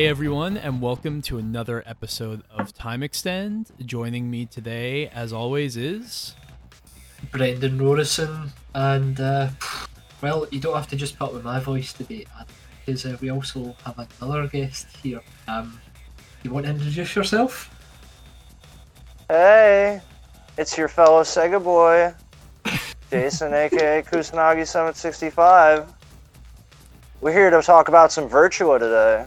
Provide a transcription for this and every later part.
Hey everyone, and welcome to another episode of Time Extend. Joining me today, as always, is Brendan Rorison, and uh, well, you don't have to just put up with my voice today, because uh, we also have another guest here. Um, you want to introduce yourself? Hey, it's your fellow Sega boy, Jason, aka Kusanagi765. We're here to talk about some Virtua today.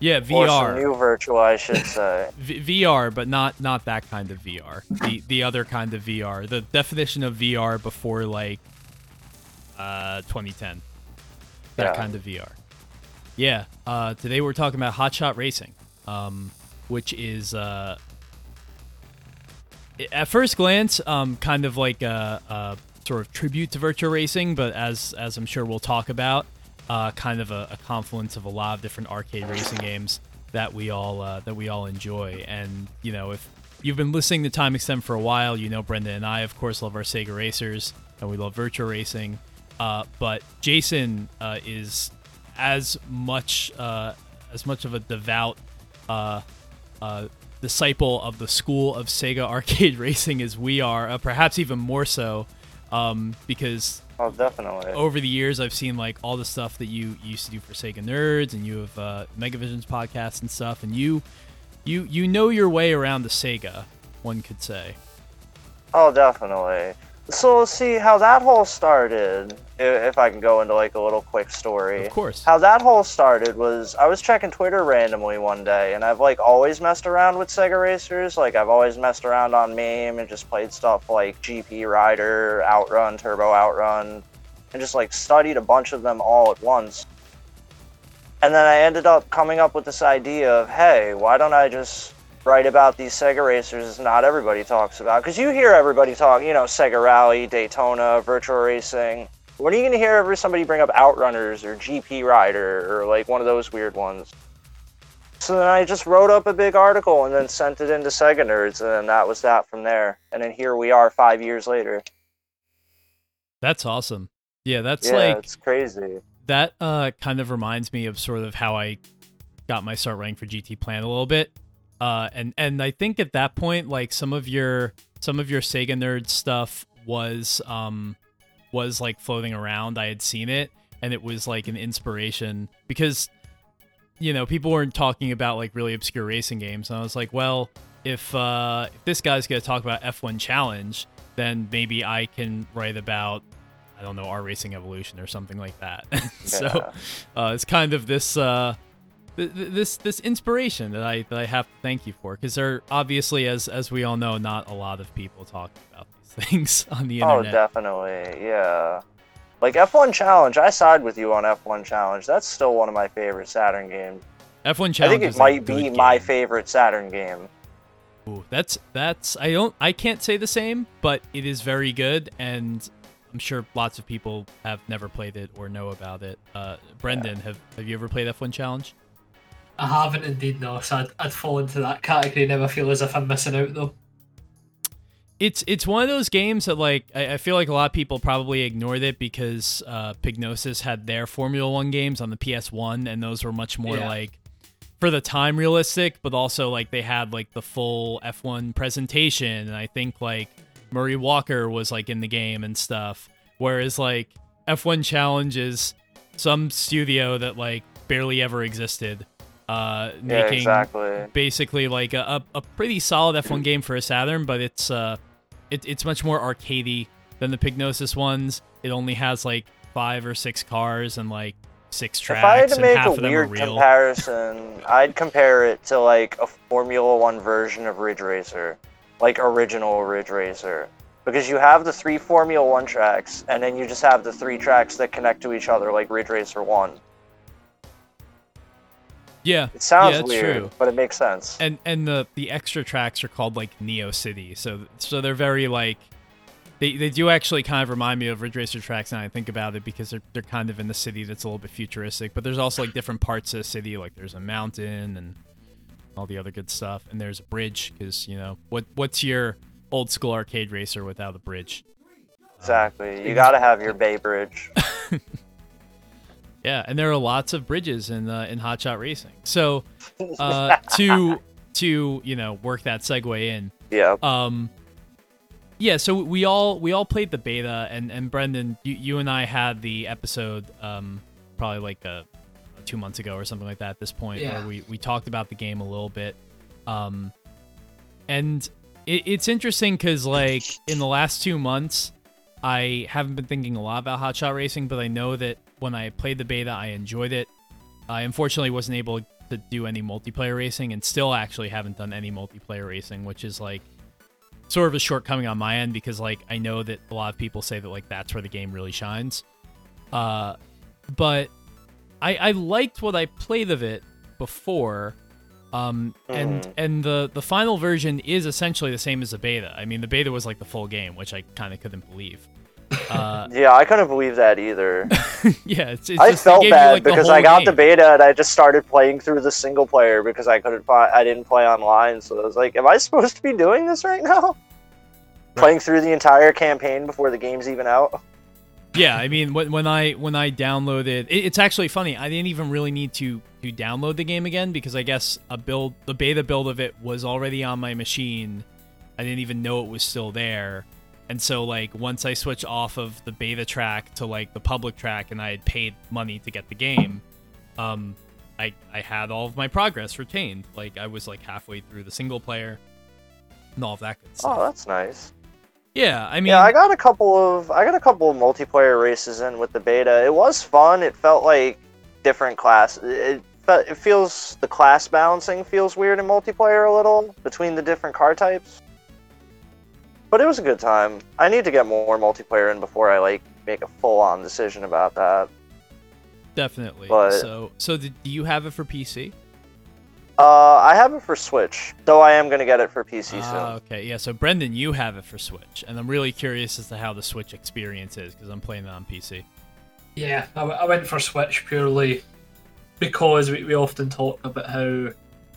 Yeah VR, new virtual, I should say. v- VR, but not not that kind of VR. The the other kind of VR. The definition of VR before like uh 2010. That Yeah. kind of VR. Yeah. Uh, today we're talking about Hot Shot Racing, um, which is uh, at first glance, um, kind of like a, a sort of tribute to Virtua Racing, but as as I'm sure we'll talk about, uh, kind of a, a confluence of a lot of different arcade racing games that we all uh, that we all enjoy. And you know, if you've been listening to Time Extend for a while, you know Brendan and I, of course, love our Sega racers, and we love Virtua Racing. Uh, but Jason uh, is as much uh, as much of a devout uh, disciple of the school of Sega arcade racing as we are, perhaps even more so, um, because Oh, definitely. over the years I've seen like all the stuff that you used to do for Sega Nerds, and you have uh, Megavision's podcast and stuff, and you you you know your way around the Sega, one could say. Oh, definitely. So, see how that whole started, if I can go into like a little quick story. Of course. How that whole started was I was checking Twitter randomly one day, and I've like always messed around with Sega Racers. Like I've always messed around on MAME and just played stuff like GP Rider, Outrun, Turbo Outrun, and just like studied a bunch of them all at once. And then I ended up coming up with this idea of, hey, why don't I just write about these Sega Racers is not everybody talks about? Because you hear everybody talk, you know, Sega Rally, Daytona, Virtua Racing. When are you going to hear ever somebody bring up Outrunners or GP Rider or like one of those weird ones? So then I just wrote up a big article and then sent it into Sega Nerds, and then that was that from there. And then here we are five years later. That's awesome. Yeah, that's yeah, like it's crazy. that uh, kind of reminds me of sort of how I got my start writing for GTPlanet a little bit. Uh, and and I think at that point, like some of your some of your Sega nerd stuff was um was like floating around. I had seen it, and it was like an inspiration because you know people weren't talking about like really obscure racing games. And I was like, well, if uh, if this guy's gonna talk about F1 Challenge, then maybe I can write about I don't know, R: Racing Evolution or something like that. so Yeah. uh, it's kind of this uh, th- th- this this inspiration that I that I have to thank you for because there obviously, as as we all know, not a lot of people talk about these things on the internet. Oh, definitely. Yeah. Like F1 Challenge, I side with you on F1 Challenge. That's still one of my favorite Saturn games. F1 Challenge. I think it might be game. my favorite Saturn game. Ooh, that's that's I don't I can't say the same, but it is very good, and I'm sure lots of people have never played it or know about it. Uh, Brendan, have have you ever played F1 Challenge? I haven't indeed, no, so I'd, I'd fall into that category. Never feel as if I'm missing out, though. it's it's one of those games that like I, I feel like a lot of people probably ignored it because uh, Psygnosis had their Formula One games on the PS One, and those were much more Yeah. like for the time realistic, but also like they had like the full F one presentation, and I think like Murray Walker was like in the game and stuff. Whereas like F one Challenge is some studio that like barely ever existed, uh, Yeah, making exactly. basically like a, a, pretty solid F1 game for a Saturn, but it's uh it, it's much more arcadey than the Psygnosis ones. It only has like five or six cars and like six tracks. If I had to make a of them are weird comparison, I'd compare it to like a Formula One version of Ridge Racer, like original Ridge Racer. Because you have the three Formula One tracks, and then you just have the three tracks that connect to each other, like Ridge Racer 1. Yeah, It sounds yeah, weird, true. but it makes sense. And and the the extra tracks are called like Neo City, so so they're very like. They, they do actually kind of remind me of Ridge Racer tracks now I think about it because they're, they're kind of in the city that's a little bit futuristic, but there's also like different parts of the city, like there's a mountain and all the other good stuff, and there's a bridge because you know what what's your old school arcade racer without a bridge? Exactly. You um, gotta have your Bay Bridge. Yeah, and there are lots of bridges in uh, in Hot Shot Racing. So uh, to to you know work that segue in, yeah. um, yeah. So we all we all played the beta, and and Brendan, you, you and I had the episode um, probably like uh two months ago or something like that. At this point, Yeah. where we we talked about the game a little bit, um, and it, it's interesting because like in the last two months, I haven't been thinking a lot about Hot Shot Racing, but I know that when I played the beta, I enjoyed it. I unfortunately wasn't able to do any multiplayer racing, and still actually haven't done any multiplayer racing, which is like sort of a shortcoming on my end because like I know that a lot of people say that like that's where the game really shines. Uh, but I I liked what I played of it before. Um, and Mhm. and the the final version is essentially the same as the beta. I mean, the beta was like the full game, which I kind of couldn't believe. Uh, Yeah, I couldn't believe that either. yeah, it's, it's I just, felt you, bad like, because I got the beta and I just started playing through the single player because I couldn't find I didn't play online, so I was like, Am I supposed to be doing this right now? Playing through the entire campaign before the game's even out? Yeah, I mean, when, when I when I downloaded, it, it's actually funny. I didn't even really need to to download the game again because I guess a build, the beta build of it was already on my machine. I didn't even know it was still there, and so like once I switched off of the beta track to like the public track, and I had paid money to get the game, um, I I had all of my progress retained. Like I was like halfway through the single player, and all of that good stuff. Oh, that's nice. yeah, I mean, yeah, I got a couple of I got a couple of multiplayer races in with the beta. It was fun. It felt like different class. It it feels the class balancing feels weird in multiplayer a little between the different car types. But it was a good time. I need to get more multiplayer in before I like make a full on decision about that. definitely. but- so so did, do you have it for PC? Uh, I have it for Switch, though I am gonna get it for PC Ah, soon. okay, yeah. So Brendan, you have it for Switch, and I'm really curious as to how the Switch experience is because I'm playing it on PC. Yeah, I, w- I went for Switch purely because we, we often talk about how,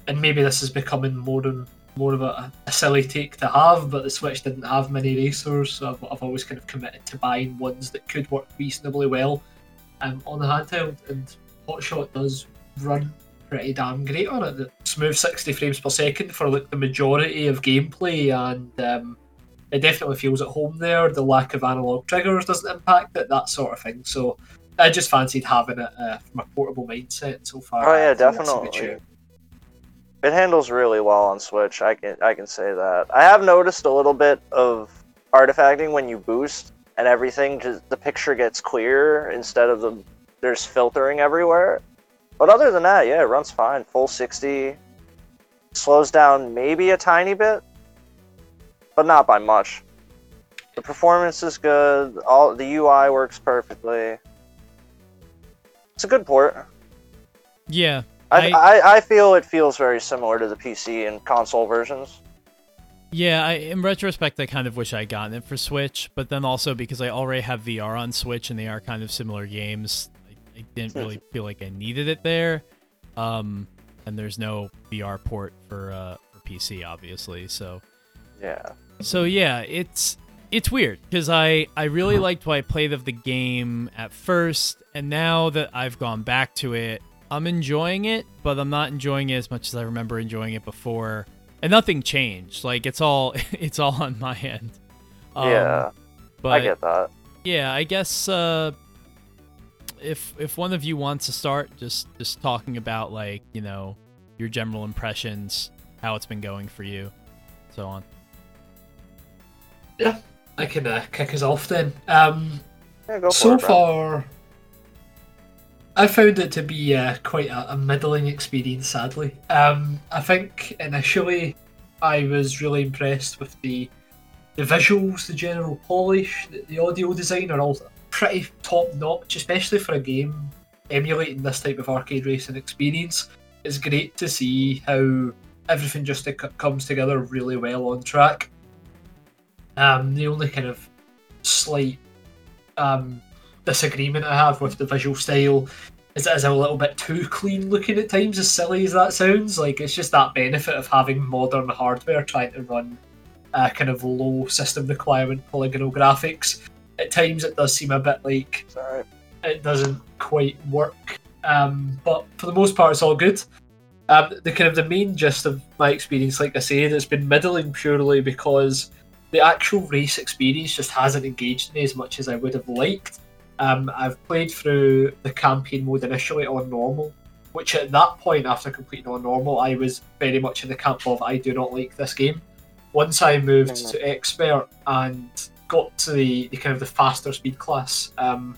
and maybe this is becoming more and more of a, a silly take to have, but the Switch didn't have many racers, so I've, I've always kind of committed to buying ones that could work reasonably well um, on the handheld, and Hotshot does run pretty damn great on it. The smooth 60 frames per second for like the majority of gameplay, and um, it definitely feels at home there. The lack of analog triggers doesn't impact it, that sort of thing. So I just fancied having it uh, from a portable mindset so far. Oh yeah, I think that's a good definitely. It handles really well on Switch. I can I can say that. I have noticed a little bit of artifacting when you boost and everything. Just the picture gets clearer instead of the there's filtering everywhere. But other than that, yeah, it runs fine. Full 60. Slows down maybe a tiny bit, but not by much. The performance is good. All the UI works perfectly. It's a good port. Yeah, I, I- I, feel it feels very similar to the PC and console versions. yeah. I, in retrospect, I kind of wish I gotten it for Switch, but then also because I already have VR on Switch and they are kind of similar games, I, I didn't really feel like I needed it there. Um, and there's no VR port for uh, for PC, obviously. So Yeah. So yeah, it's it's weird because I I really liked what I played of the game at first, and now that I've gone back to it, I'm enjoying it, but I'm not enjoying it as much as I remember enjoying it before. And nothing changed. Like it's all it's all on my end. Um, yeah. but I get that. yeah, I guess uh, if if one of you wants to start, just just talking about like you know your general impressions, how it's been going for you, so on. Yeah, I can uh, kick us off then. Um, Yeah, go for so it, bro. far, I found it to be uh, quite a, a middling experience. Sadly, um, I think initially I was really impressed with the the visuals, the general polish, the, the audio design are all pretty top notch, especially for a game emulating this type of arcade racing experience. It's great to see how everything just comes together really well on track. Um, the only kind of slight um, disagreement I have with the visual style is it is a little bit too clean looking at times, as silly as that sounds. Like, it's just that benefit of having modern hardware trying to run uh, kind of low system requirement polygonal graphics. At times, it does seem a bit like alright. it doesn't quite work. Um, but for the most part, it's all good. Um, the kind of the main gist of my experience, like I said, it's been middling purely because the actual race experience just hasn't engaged me as much as I would have liked. Um, I've played through the campaign mode initially on normal, which at that point, after completing on normal, I was very much in the camp of I do not like this game. Once I moved Mhm. to expert and got to the, the kind of the faster speed class, um,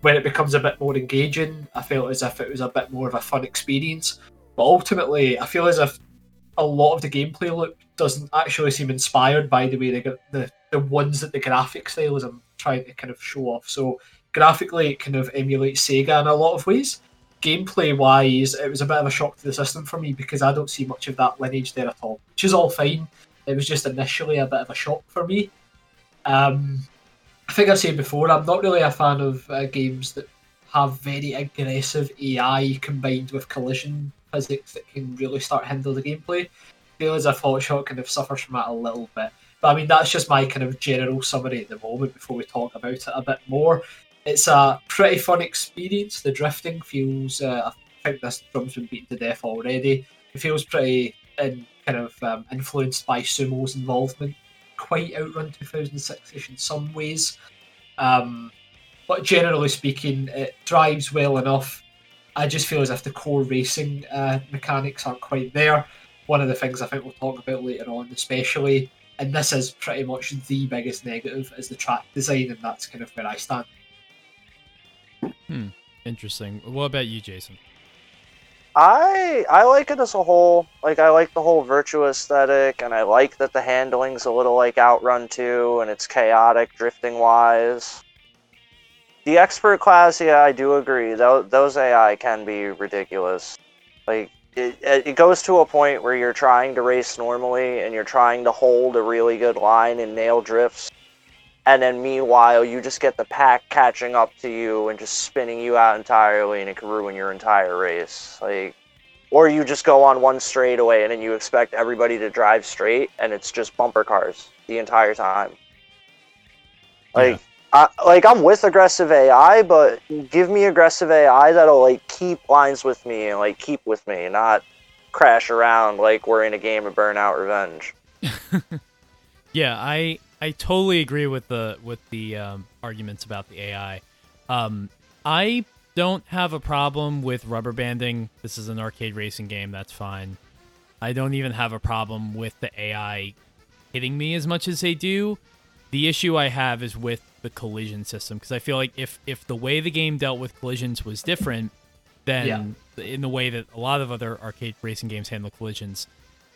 when it becomes a bit more engaging, I felt as if it was a bit more of a fun experience. But ultimately, I feel as if a lot of the gameplay loop doesn't actually seem inspired by the way they got the, the ones that the graphic style is trying to kind of show off. So graphically, it kind of emulates Sega in a lot of ways. Gameplay wise, it was a bit of a shock to the system for me because I don't see much of that lineage there at all, which is all fine. It was just initially a bit of a shock for me. Um, I think I've said before, I'm not really a fan of uh, games that have very aggressive AI combined with collision physics that can really start hinder the gameplay. I feel as if Hotshot kind of suffers from that a little bit. But I mean, that's just my kind of general summary at the moment before we talk about it a bit more. It's a pretty fun experience. The drifting feels, uh, I think this drum's been beaten to death already. It feels pretty in, kind of um, influenced by Sumo's involvement. Quite Outrun 2006ish in some ways. Um, but generally speaking, it drives well enough. I just feel as if the core racing uh, mechanics aren't quite there. One of the things I think we'll talk about later on, especially, and this is pretty much the biggest negative, is the track design, and that's kind of where I stand. Hmm. Interesting. What about you, Jason? I I like it as a whole. Like I like the whole virtual aesthetic, and I like that the handling's a little like Outrun 2, and it's chaotic drifting wise. The expert class, yeah, I do agree. Those those AI can be ridiculous. Like it, it goes to a point where you're trying to race normally, and you're trying to hold a really good line and nail drifts, and then meanwhile you just get the pack catching up to you and just spinning you out entirely and it can ruin your entire race. Like or you just go on one straightaway and then you expect everybody to drive straight and it's just bumper cars the entire time. Like I, like I'm with aggressive AI, but give me aggressive AI that'll like keep lines with me and like keep with me, not crash around like we're in a game of Burnout Revenge. Yeah, I I totally agree with the with the um, arguments about the AI. Um, I don't have a problem with rubber banding. This is an arcade racing game. That's fine. I don't even have a problem with the AI hitting me as much as they do. The issue I have is with the collision system because I feel like if if the way the game dealt with collisions was different than in the way that a lot of other arcade racing games handle collisions,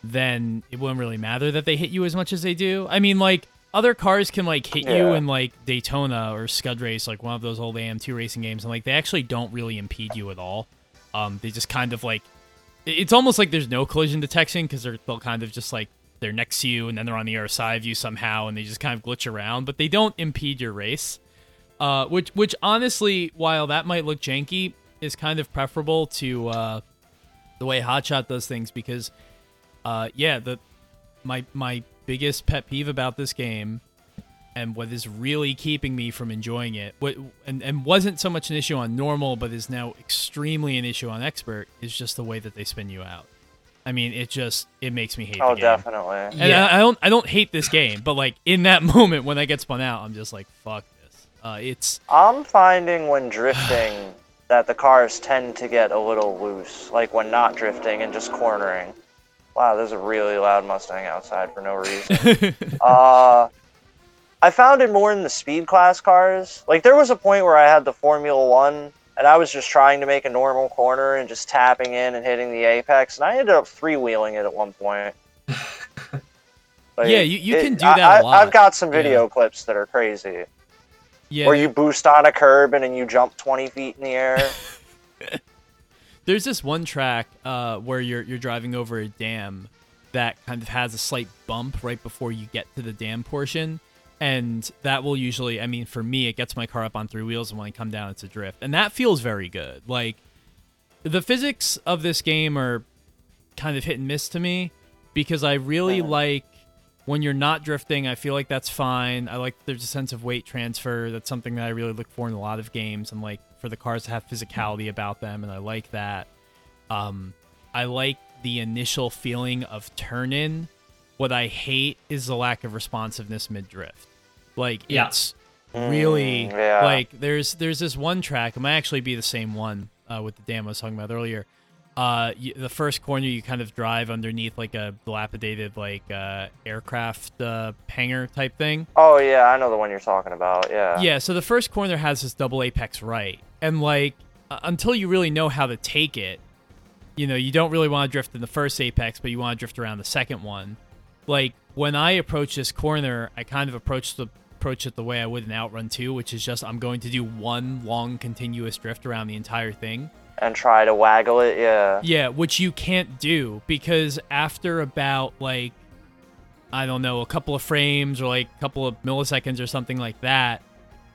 then it wouldn't really matter that they hit you as much as they do. I mean, like other cars can like hit you in like Daytona or Scud Race, like one of those old AM2 racing games, and like they actually don't really impede you at all. Um, they just kind of like it's almost like there's no collision detection because they're they'll kind of just like they're next to you and then they're on the other side of you somehow and they just kind of glitch around, but they don't impede your race. Uh, which which honestly, while that might look janky, is kind of preferable to uh, the way Hotshot does things because uh, yeah, the my my biggest pet peeve about this game and what is really keeping me from enjoying it what and, and wasn't so much an issue on normal but is now extremely an issue on expert is just the way that they spin you out i mean it just it makes me hate Oh, the game definitely. and Yeah. I, I don't i don't hate this game but like in that moment when i get spun out i'm just like fuck this uh, it's I'm finding when drifting that the cars tend to get a little loose, like when not drifting and just cornering. Wow, there's a really loud Mustang outside for no reason. uh, I found it more in the speed class cars. Like there was a point where I had the Formula One, and I was just trying to make a normal corner and just tapping in and hitting the apex, and I ended up freewheeling it at one point. Like, Yeah, you- you it- can do that a I, lot. I've got some video clips that are crazy. yeah Where you boost on a curb and then you jump 20 feet in the air. There's this one track uh, where you're you're driving over a dam that kind of has a slight bump right before you get to the dam portion, and that will usually, I mean, for me, it gets my car up on three wheels, and when I come down, it's a drift, and that feels very good. Like the physics of this game are kind of hit and miss to me because I really like when you're not drifting, I feel like that's fine. I like there's a sense of weight transfer. That's something that I really look for in a lot of games, and like for the cars to have physicality about them, and I like that. Um, I like the initial feeling of turn in. What I hate is the lack of responsiveness mid drift. Like Yeah. it's really Mm, yeah. like there's there's this one track. It might actually be the same one uh, with the dam I was talking about earlier. Uh, you, the first corner you kind of drive underneath like a dilapidated like uh, aircraft uh, hangar type thing. Oh yeah, I know the one you're talking about. Yeah. Yeah, so the first corner has this double apex right, and like uh, until you really know how to take it, you know, you don't really want to drift in the first apex, but you want to drift around the second one. Like when I approach this corner, I kind of approach the approach it the way I would in Outrun 2, which is just I'm going to do one long continuous drift around the entire thing. And try to waggle it. Yeah. Yeah, which you can't do because after about like I don't know, a couple of frames or like a couple of milliseconds or something like that,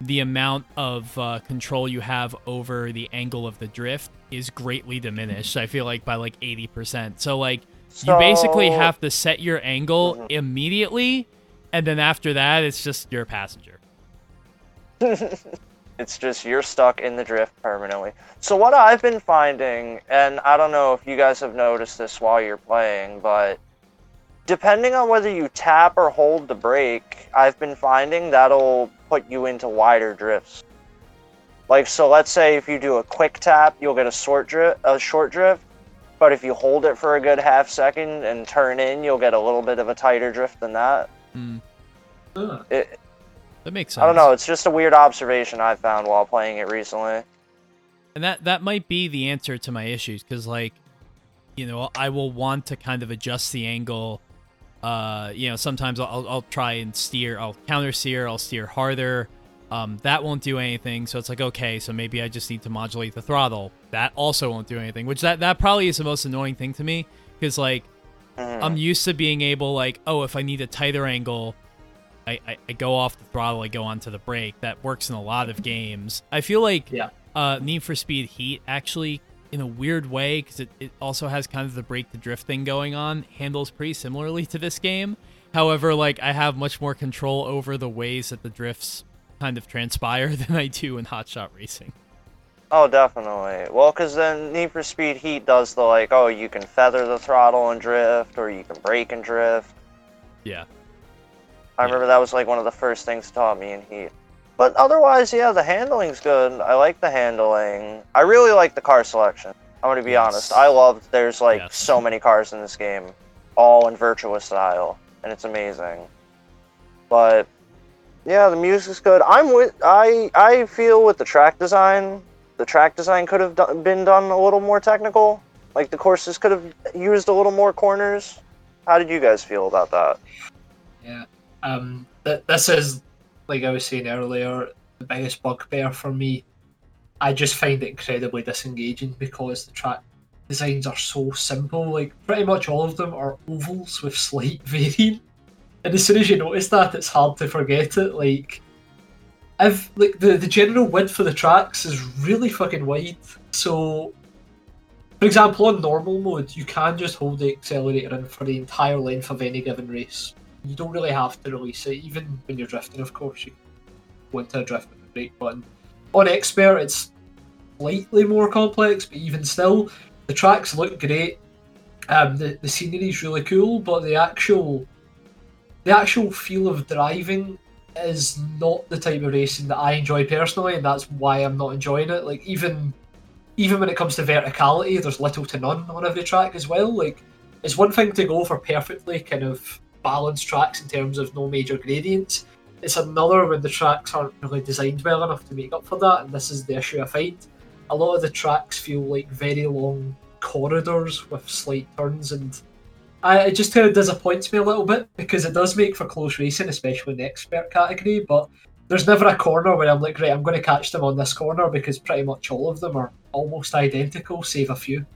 the amount of uh, control you have over the angle of the drift is greatly diminished. I feel like by like 80%. So like you basically have to set your angle Mhm. immediately and then after that it's just you're a passenger. It's just you're stuck in the drift permanently. So what I've been finding, and I don't know if you guys have noticed this while you're playing, but depending on whether you tap or hold the brake, I've been finding that'll put you into wider drifts. Like so, let's say if you do a quick tap, you'll get a short drift, a short drift. But if you hold it for a good half second and turn in, you'll get a little bit of a tighter drift than that. Mm, It, that makes sense. I don't know. It's just a weird observation I found while playing it recently. And that that might be the answer to my issues because like, you know, I will want to kind of adjust the angle. Uh, you know, sometimes I'll I'll try and steer. I'll counter steer. I'll steer harder. Um, that won't do anything. So it's like okay, so maybe I just need to modulate the throttle. That also won't do anything. Which that that probably is the most annoying thing to me because like Mhm. I'm used to being able like, oh, if I need a tighter angle, I, I, I go off the throttle, I go onto the brake. That works in a lot of games. I feel like Yeah. uh, Need for Speed Heat actually, in a weird way, because it, it also has kind of the brake to drift thing going on, handles pretty similarly to this game. However, like I have much more control over the ways that the drifts kind of transpire than I do in Hot Shot Racing. Oh, definitely. Well, because then Need for Speed Heat does the like, oh, you can feather the throttle and drift, or you can brake and drift. Yeah. I Yeah. remember that was like one of the first things taught me in Heat. But otherwise, yeah, the handling's good. I like the handling. I really like the car selection. I'm gonna be Yes. honest. I love. There's like Yes. so many cars in this game, all in virtuous style, and it's amazing. But yeah, the music's good. I'm with. I I feel with the track design, the track design could have do- been done a little more technical. Like the courses could have used a little more corners. How did you guys feel about that? Yeah. Um, th- this is, like I was saying earlier, the biggest bugbear for me. I just find it incredibly disengaging because the track designs are so simple. Like, pretty much all of them are ovals with slight variant. And as soon as you notice that, it's hard to forget it. Like, if like the, the general width for the tracks is really fucking wide. So, for example, on normal mode, you can just hold the accelerator in for the entire length of any given race. You don't really have to release it, even when you're drifting, of course. You into a drift with the brake button. On expert, it's slightly more complex, but even still, the tracks look great. Um, the the scenery's really cool, but the actual the actual feel of driving is not the type of racing that I enjoy personally, and that's why I'm not enjoying it. Like even even when it comes to verticality, there's little to none on every track as well. Like it's one thing to go for perfectly kind of balanced tracks in terms of no major gradients. It's another when the tracks aren't really designed well enough to make up for that, and this is the issue I find. A lot of the tracks feel like very long corridors with slight turns, and I, it just kind of disappoints me a little bit because it does make for close racing, especially in the expert category. But there's never a corner where I'm like, right, I'm going to catch them on this corner because pretty much all of them are almost identical, save a few.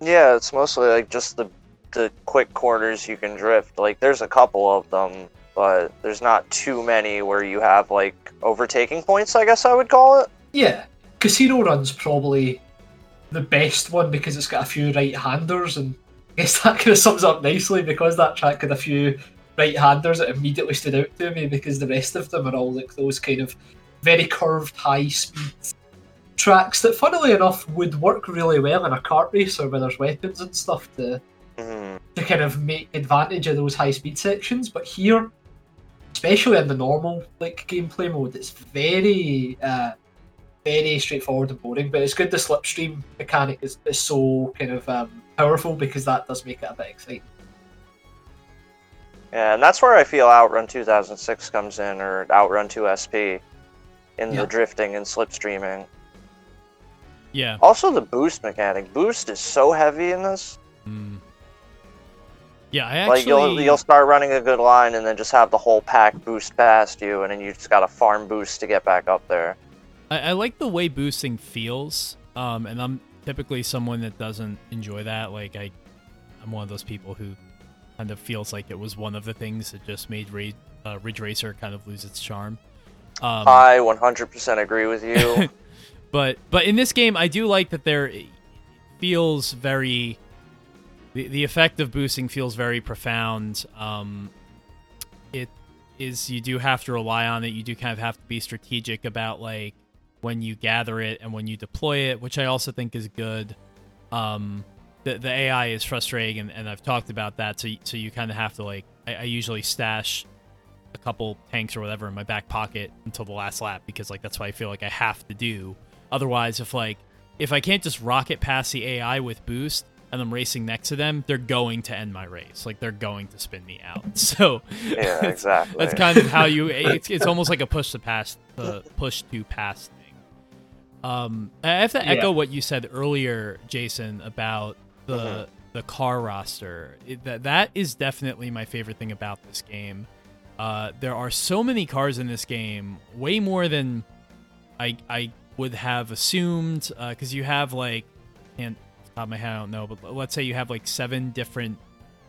Yeah, it's mostly like just the the quick corners you can drift. Like there's a couple of them, but there's not too many where you have like overtaking points, I guess I would call it. Yeah, Casino Run's probably the best one because it's got a few right-handers, and I guess that kind of sums up nicely because that track had a few right-handers that immediately stood out to me because the rest of them are all like those kind of very curved, high-speed tracks that, funnily enough, would work really well in a kart racer where there's weapons and stuff to Mhm. to kind of make advantage of those high-speed sections. But here, especially in the normal like gameplay mode, it's very uh, very straightforward and boring. But it's good the slipstream mechanic is, is so kind of um, powerful because that does make it a bit exciting. Yeah, and that's where I feel Outrun 2006 comes in, or Outrun 2SP, in Yeah. the drifting and slipstreaming. Yeah. Also, the boost mechanic. Boost is so heavy in this. Mm. Yeah, I actually like you'll you'll start running a good line, and then just have the whole pack boost past you, and then you just got to farm boost to get back up there. I, I like the way boosting feels, um, and I'm typically someone that doesn't enjoy that. Like I, I'm one of those people who kind of feels like it was one of the things that just made Ra- uh, Ridge Racer kind of lose its charm. Um, I 100% agree with you. but but in this game, I do like that there feels very. The, the effect of boosting feels very profound. Um, it is you do have to rely on it. You do kind of have to be strategic about like when you gather it and when you deploy it, which I also think is good. Um, the the AI is frustrating, and, and I've talked about that. So so you kind of have to like I, I usually stash a couple tanks or whatever in my back pocket until the last lap because like that's what I feel like I have to do. Otherwise, if like if I can't just rocket past the AI with boost and I'm racing next to them, they're going to end my race. Like they're going to spin me out. So yeah, exactly. that's kind of how you. It's, it's almost like a push to pass, uh, push to pass. Um, I have to echo Yeah. what you said earlier, Jason, about the Mhm. the car roster. It, that that is definitely my favorite thing about this game. Uh, there are so many cars in this game, way more than I I would have assumed. Because you have like, and off the top of my head, I don't know, but let's say you have like seven different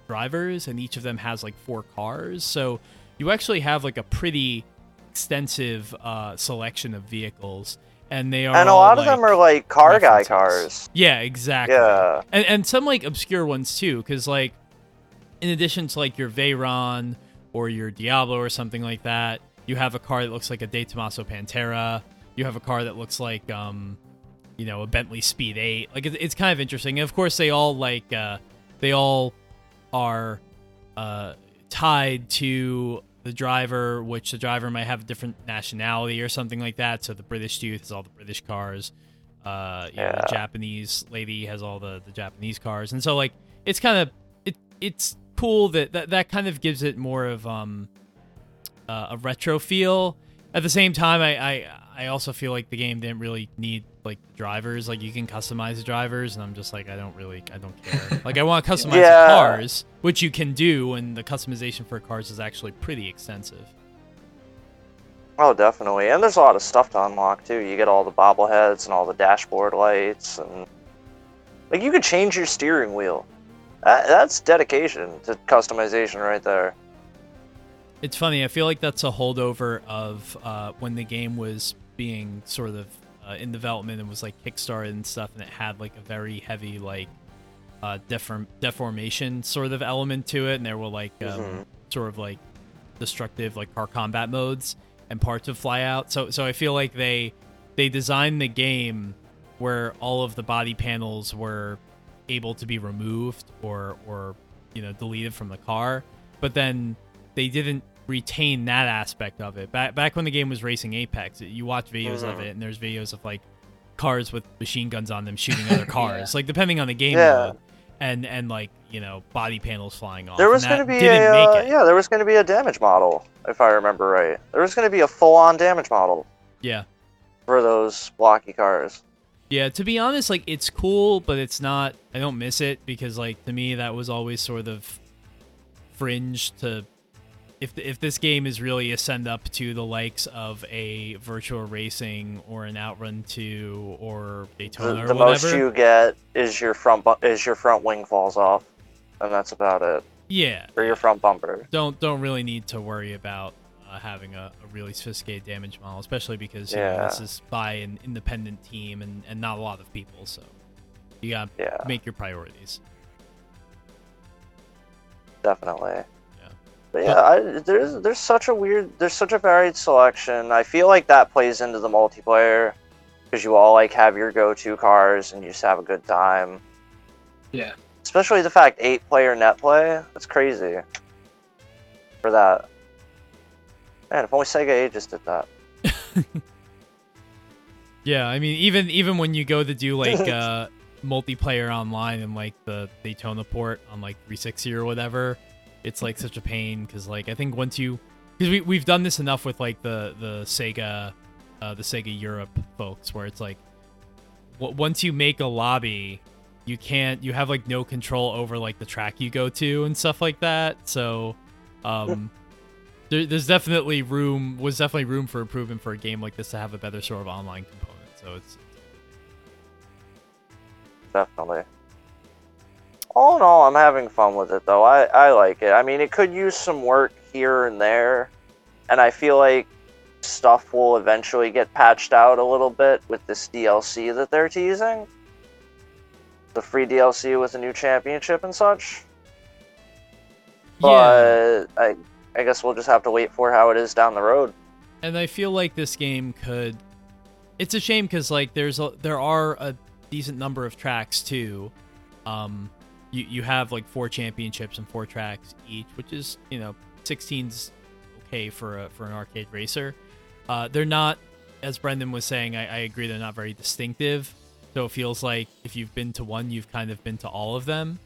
drivers, and each of them has like four cars. So you actually have like a pretty extensive uh, selection of vehicles, and they are and a lot of them are like car guy cars. Yeah, exactly. Yeah. And and some like obscure ones too, because like in addition to like your Veyron or your Diablo or something like that, you have a car that looks like a De Tomaso Pantera. You have a car that looks like um, you know, a Bentley Speed Eight. Like it's, it's kind of interesting. And of course, they all like uh, they all are uh, tied to the driver, which the driver might have a different nationality or something like that. So the British dude has all the British cars. Uh, you know, the Yeah. Japanese lady has all the, the Japanese cars, and so like it's kind of it it's cool that, that that kind of gives it more of um uh, a retro feel. At the same time, I, I I also feel like the game didn't really need like drivers. Like you can customize drivers, and I'm just like I don't really I don't care. like I want to customize Yeah. cars, which you can do, and the customization for cars is actually pretty extensive. Oh, definitely. And there's a lot of stuff to unlock too. You get all the bobbleheads and all the dashboard lights, and like you could change your steering wheel. That, that's dedication to customization right there. It's funny. I feel like that's a holdover of uh, when the game was being sort of uh, in development and was like kickstarted and stuff, and it had like a very heavy like uh, deform- deformation sort of element to it, and there were like um, Mhm. sort of like destructive like car combat modes and parts of fly out. So so I feel like they they designed the game where all of the body panels were able to be removed or or you know deleted from the car, but then they didn't retain that aspect of it. Back back when the game was racing Apex, you watch videos of Mhm. it and there's videos of like cars with machine guns on them shooting other cars. Like depending on the game Yeah. mode and and like, you know, body panels flying off. There was going to be a uh, yeah, there was going to be a damage model if I remember right. There was going to be a full-on damage model Yeah. for those blocky cars. Yeah, to be honest, like it's cool, but it's not. I don't miss it because, like, to me, that was always sort of fringe to. If if this game is really a send up to the likes of a Virtua Racing or an Outrun two or The, Daytona the or most whatever, you get is your front bu- is your front wing falls off, and that's about it. yeah, Or your front bumper. don't don't really need to worry about uh, having a, a really sophisticated damage model, especially because you know, this is by an independent team and and not a lot of people, so you gotta Yeah, make your priorities. definitely. But yeah, I, there's there's such a weird, there's such a varied selection. I feel like that plays into the multiplayer because you all like have your go-to cars and you just have a good time. Yeah. Especially the fact eight-player net play. That's crazy. For that. Man, if only Sega Ages did that. Yeah, I mean, even even when you go to do like uh, multiplayer online and like the Daytona port on like 360 or whatever, it's like such a pain because like I think once you because we we've done this enough with like the the Sega uh, the Sega Europe folks where it's like w- once you make a lobby, you can't you have like no control over like the track you go to and stuff like that. So um there, there's definitely room was definitely room for improvement for a game like this to have a better sort of online component. So it's Definitely. All in all, I'm having fun with it though. I, I like it. I mean, it could use some work here and there, and I feel like stuff will eventually get patched out a little bit with this DLC that they're teasing. The free DLC with a new championship and such. yeah. But I, I guess we'll just have to wait for how it is down the road. and I feel like this game could. It's a shame because like there's a there are a decent number of tracks too. Um, you you have like four championships and four tracks each, which is you know 16's okay for a for an arcade racer. Uh, they're not, as Brendan was saying, I, I agree they're not very distinctive. So it feels like if you've been to one, you've kind of been to all of them.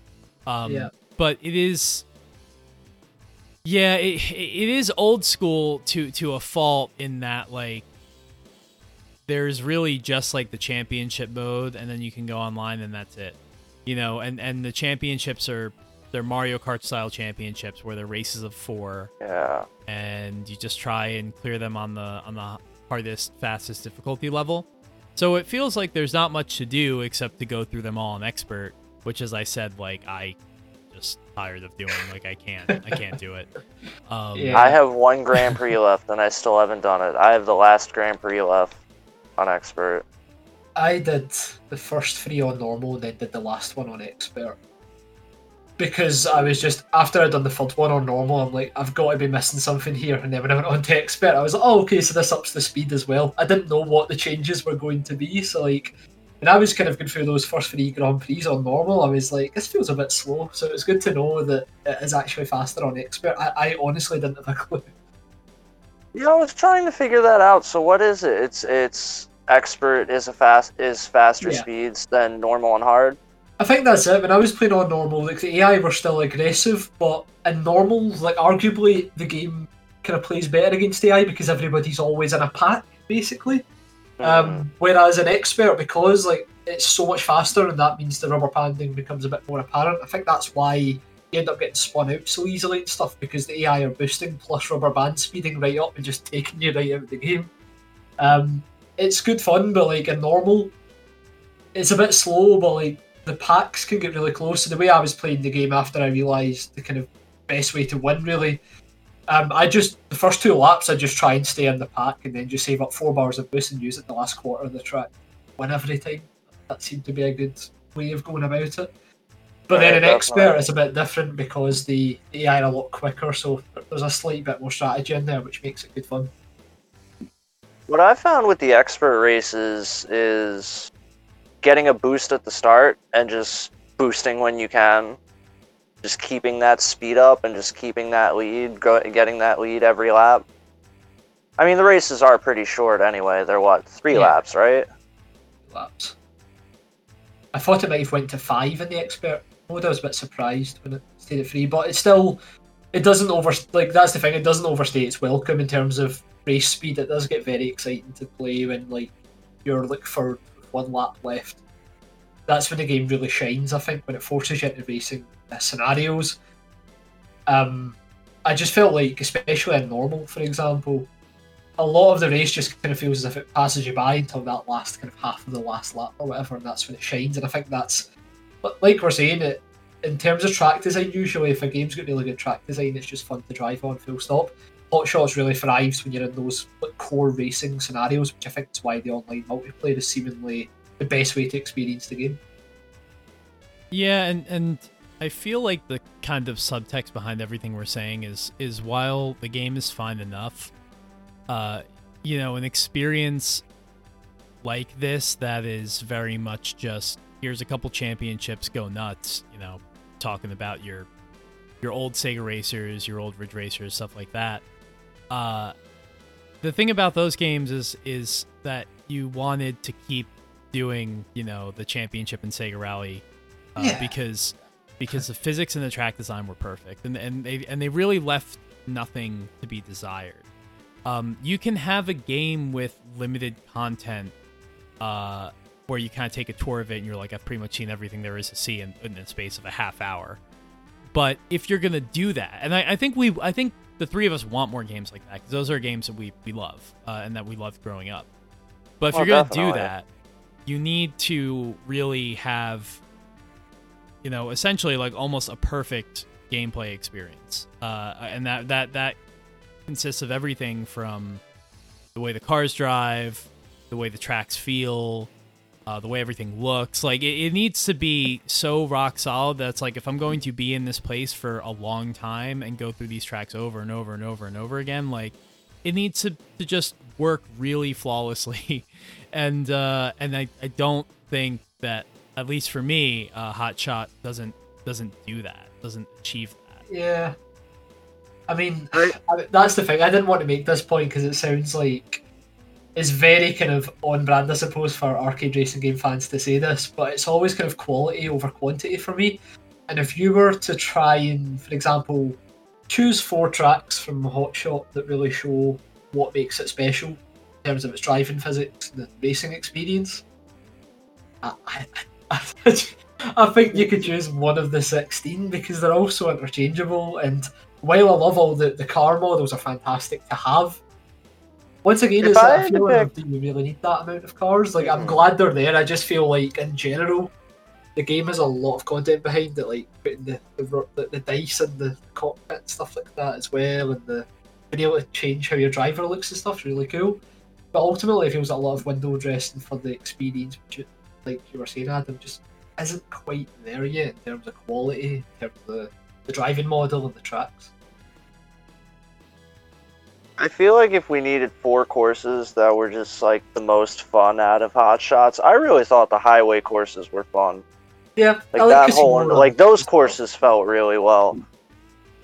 Um, Yeah. But it is yeah, it, it is old school to to a fault in that like there's really just like the championship mode and then you can go online and that's it. You know, and and the championships are they're Mario Kart style championships where they're races of 4 Yeah. and you just try and clear them on the on the hardest fastest difficulty level. So it feels like there's not much to do except to go through them all on expert, which as I said like I just tired of doing like I can't I can't do it. Um Yeah. I have one Grand Prix left, and I still haven't done it. I have the last Grand Prix left on expert. I did the first three on normal, and then did the last one on expert. Because I was just after I'd done the third one on normal, I'm like, I've got to be missing something here. And then when I went on to expert, I was like, oh, okay, so this ups the speed as well. I didn't know what the changes were going to be, so like, and I was kind of going through those first three Grand Prix on normal. I was like, this feels a bit slow. So it's good to know that it is actually faster on expert. I, I honestly didn't have a clue. Yeah, I was trying to figure that out. So what is it? It's it's expert is a fast is faster Yeah. speeds than normal and hard. I think that's it. When I was playing on normal, like the AI were still aggressive, but in normal, like arguably the game kind of plays better against AI because everybody's always in a pack, basically. Hmm. Um, whereas an expert, because like it's so much faster, and that means the rubber banding becomes a bit more apparent. I think that's why you end up getting spun out so easily and stuff because the AI are boosting plus rubber band speeding right up and just taking you right out of the game. Um, it's good fun, but like in normal, it's a bit slow, but like the packs can get really close. So the way I was playing the game after I realised the kind of best way to win really, um, I just the first two laps I just try and stay in the pack and then just save up four bars of boost and use it the last quarter of the track. Win every time. That seemed to be a good way of going about it. But then Right, in expert it's a bit different because the AI are a lot quicker, so there's a slight bit more strategy in there, which makes it good fun. What I found with the expert races is getting a boost at the start and just boosting when you can. Just keeping that speed up and just keeping that lead, getting that lead every lap. I mean, the races are pretty short anyway. They're what, three Yeah. laps, right? laps. I thought it might have went to five in the expert mode. I was a bit surprised when it stayed at three, but it's still it doesn't over like that's the thing. It doesn't overstay its welcome in terms of race speed. It does get very exciting to play when like you're like for one lap left. That's when the game really shines. I think when it forces you into racing uh, scenarios. Um, I just felt like, especially in normal, for example, a lot of the race just kind of feels as if it passes you by until that last kind of half of the last lap or whatever, and that's when it shines. And I think that's, but like we're saying, it in terms of track design. Usually, if a game's got really good track design, it's just fun to drive on. Full stop. Hot Shots really thrives when you're in those core racing scenarios, which I think is why the online multiplayer is seemingly the best way to experience the game. Yeah, and and I feel like the kind of subtext behind everything we're saying is is while the game is fine enough, uh, you know, an experience like this that is very much just here's a couple championships, go nuts, you know, talking about your your old Sega racers, your old Ridge racers, stuff like that. Uh, the thing about those games is is that you wanted to keep doing, you know, the championship in Sega Rally uh, Yeah. because because the physics and the track design were perfect, and and they and they really left nothing to be desired. Um, you can have a game with limited content, uh, where you kind of take a tour of it and you're like, I've pretty much seen everything there is to see in, in the space of a half hour. But if you're gonna do that, and I, I think we, I think the three of us want more games like that because those are games that we we love uh, and that we loved growing up. But if Oh, you're gonna definitely. do that, you need to really have, you know, essentially like almost a perfect gameplay experience, uh, and that that that consists of everything from the way the cars drive, the way the tracks feel, uh, the way everything looks. Like it, it needs to be so rock solid that's like if I'm going to be in this place for a long time and go through these tracks over and over and over and over again, like it needs to, to just work really flawlessly. and uh, and I, I don't think that at least for me, uh, Hot Shot doesn't doesn't do that. Doesn't achieve that. Yeah. I mean, I- I- that's the thing. I didn't want to make this point because it sounds like it's very kind of on brand, I suppose, for arcade racing game fans to say this, but it's always kind of quality over quantity for me. And if you were to try and, for example, choose four tracks from Hot Shot that really show what makes it special in terms of its driving physics and the racing experience, I, I, I, I think you could use one of the 16 because they're all so interchangeable. And while I love all the, the car models are fantastic to have, once again, If it's I had to feeling of pick- do you really need that amount of cars? Like, I'm Mhm. glad they're there. I just feel like, in general, the game has a lot of content behind it, like putting the, the, the, the dice and the cockpit and stuff like that as well, and the being able to change how your driver looks and stuff is really cool. But ultimately, it feels like a lot of window dressing for the experience, which, like you were saying, Adam, just isn't quite there yet in terms of quality, in terms of the, the driving model and the tracks. I feel like if we needed four courses that were just like the most fun out of Hot Shots, I really thought the highway courses were fun. Yeah, Like I like that whole, Run. like those courses felt really well.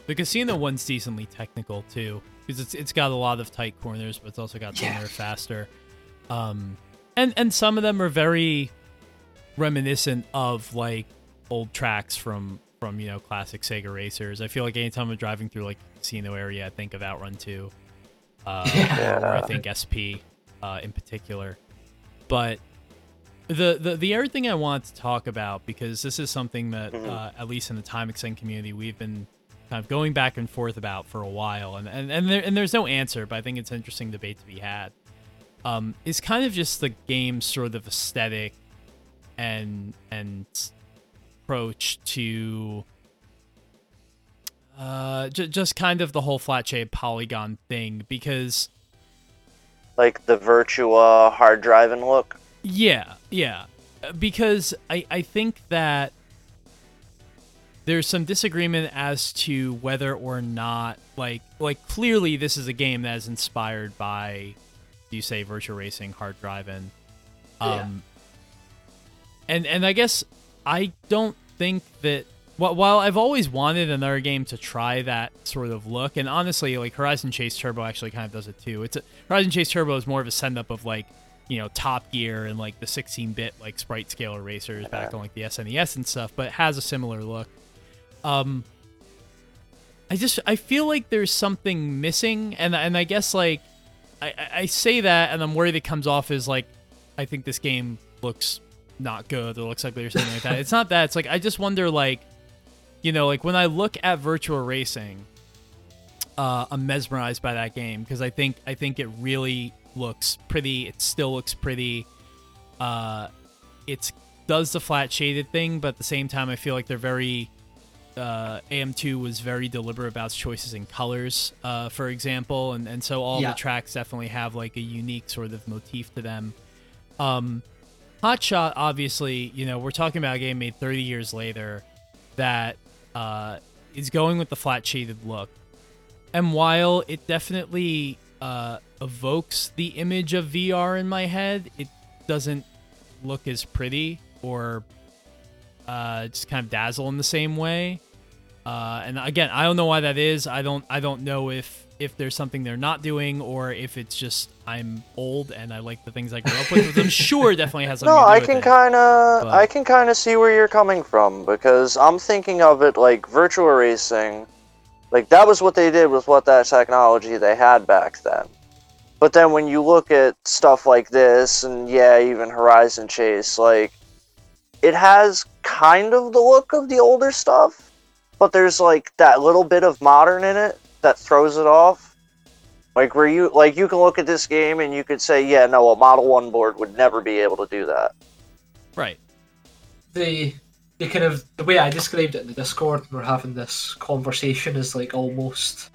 The casino one's decently technical too, because it's it's got a lot of tight corners, but it's also got some Yeah. that are faster. Um, and and some of them are very reminiscent of like old tracks from from you know classic Sega racers. I feel like anytime I'm driving through like the casino area, I think of Outrun Two, uh, Yeah. or I think SP uh, in particular. But the, the the other thing I want to talk about because this is something that Mhm. uh, at least in the time extend community we've been kind of going back and forth about for a while, and and and, there, and there's no answer, but I think it's an interesting debate to be had. Um, is kind of just the game's sort of aesthetic and and approach to uh, j- just kind of the whole flat shape polygon thing because Like the Virtua Hard Drivin' look. Yeah, yeah. Uh, Because I, I think that there's some disagreement as to whether or not like like clearly this is a game that is inspired by you say Virtua Racing Hard Drivin' Yeah. um and and i guess i don't think that while i've always wanted another game to try that sort of look and honestly like horizon chase turbo actually kind of does it too. It's a, horizon chase turbo is more of a send up of like you know top gear and like the 16-bit like sprite scaler racers back on like the snes and stuff but it has a similar look. Um i just i feel like there's something missing and and i guess like i I- i say that and i'm worried it comes off as like i think this game looks not good or looks ugly or something like that. It's not that it's like i just wonder like you know like when i look at Virtua Racing uh, I'm mesmerized by that game because I think I think it really looks pretty. It still looks pretty. Uh, it does the flat shaded thing, but at the same time, I feel like they're very. Uh, AM2 was very deliberate about its choices in colors, uh, for example, and, and so all Yeah. the tracks definitely have like a unique sort of motif to them. Um, Hot Shot, obviously, you know, we're talking about a game made 30 years later that uh, is going with the flat shaded look. And while it definitely uh, evokes the image of VR in my head, it doesn't look as pretty or uh, just kind of dazzle in the same way. Uh, and again, I don't know why that is. I don't. I don't know if if there's something they're not doing or if it's just I'm old and I like the things I grew up with. Which I'm sure definitely has something No, to do I can kind of, I can kind of see where you're coming from because I'm thinking of it like Virtua Racing, like that was what they did with what that technology they had back then. But then when you look at stuff like this, and yeah, even Horizon Chase, like it has kind of the look of the older stuff, but there's like that little bit of modern in it that throws it off. Like where you like you can look at this game and you could say, yeah, no, a Model One board would never be able to do that. Right. the the kind of the way I described it in the Discord, when we're having this conversation is like almost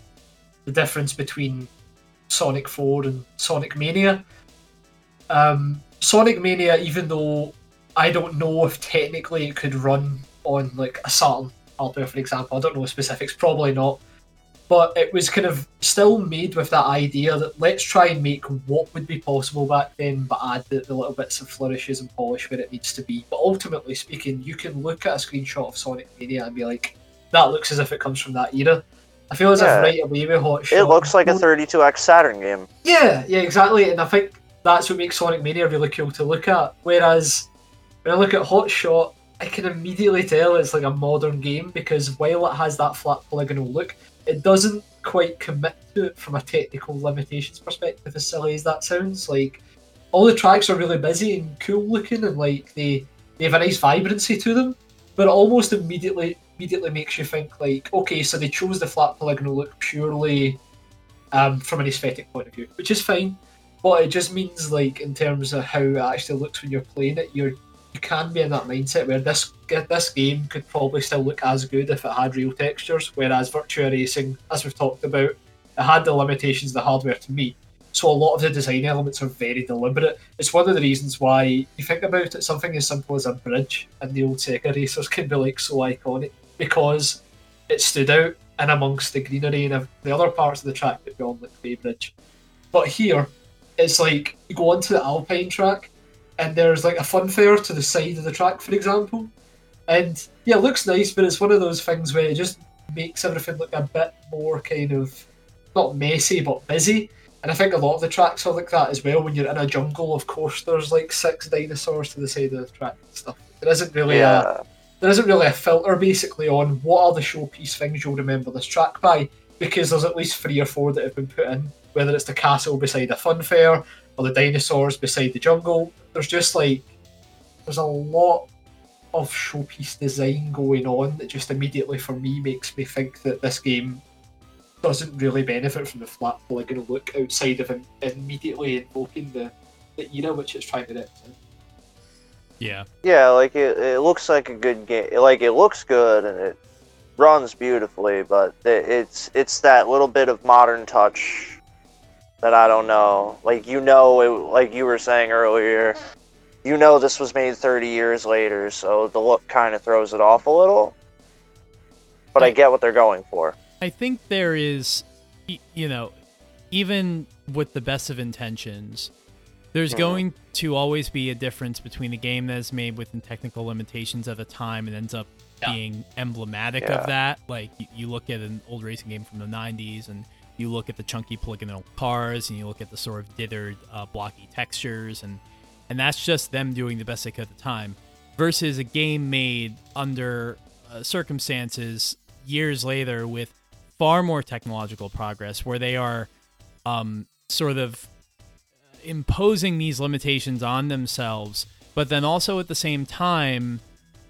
the difference between Sonic 4 and Sonic Mania. Um, Sonic Mania, even though I don't know if technically it could run on like a Saturn hardware, for example, I don't know specifics, probably not. But it was kind of still made with that idea that let's try and make what would be possible back then, but add the, the little bits of flourishes and polish where it needs to be. But ultimately speaking, you can look at a screenshot of Sonic Mania and be like, that looks as if it comes from that era. I feel as Yeah. if right away with Hot It looks like a 32x Saturn game. Yeah, yeah, exactly. And I think that's what makes Sonic Mania really cool to look at. Whereas when I look at Hot Shot, I can immediately tell it's like a modern game because while it has that flat polygonal look, it doesn't quite commit to it from a technical limitations perspective, as silly as that sounds. Like all the tracks are really busy and cool looking and like they, they have a nice vibrancy to them, but it almost immediately immediately makes you think like, okay, so they chose the flat polygonal look purely um, from an aesthetic point of view, which is fine. But it just means like in terms of how it actually looks when you're playing it, you're you can be in that mindset where this this game could probably still look as good if it had real textures, whereas Virtua Racing, as we've talked about, it had the limitations of the hardware to meet. So a lot of the design elements are very deliberate. It's one of the reasons why you think about it, something as simple as a bridge in the old Sega racers can be like so iconic because it stood out and amongst the greenery and the other parts of the track that beyond like Bay Bridge. But here, it's like you go onto the Alpine track and there's like a funfair to the side of the track, for example. And yeah, it looks nice, but it's one of those things where it just makes everything look a bit more kind of not messy but busy. And I think a lot of the tracks are like that as well. When you're in a jungle, of course, there's like six dinosaurs to the side of the track and stuff. There isn't really a there isn't really a filter basically on what are the showpiece things you'll remember this track by, because there's at least three or four that have been put in, whether it's the castle beside a fun fair or the dinosaurs beside the jungle. There's just like there's a lot of showpiece design going on that just immediately for me makes me think that this game doesn't really benefit from the flat polygonal look outside of im- immediately invoking the, the era which it's trying to represent. Yeah. Yeah, like it, it looks like a good game. Like it looks good and it runs beautifully, but it, it's it's that little bit of modern touch that I don't know. Like you know, it, like you were saying earlier, you know this was made 30 years later, so the look kind of throws it off a little. But I get what they're going for. I think there is, you know, even with the best of intentions, there's Mhm. going to always be a difference between a game that is made within technical limitations at the time and ends up Yeah. being emblematic Yeah. of that. Like you, you look at an old racing game from the 90s and you look at the chunky polygonal cars and you look at the sort of dithered, uh, blocky textures and and that's just them doing the best they could at the time versus a game made under uh, circumstances years later with far more technological progress where they are um, sort of imposing these limitations on themselves but then also at the same time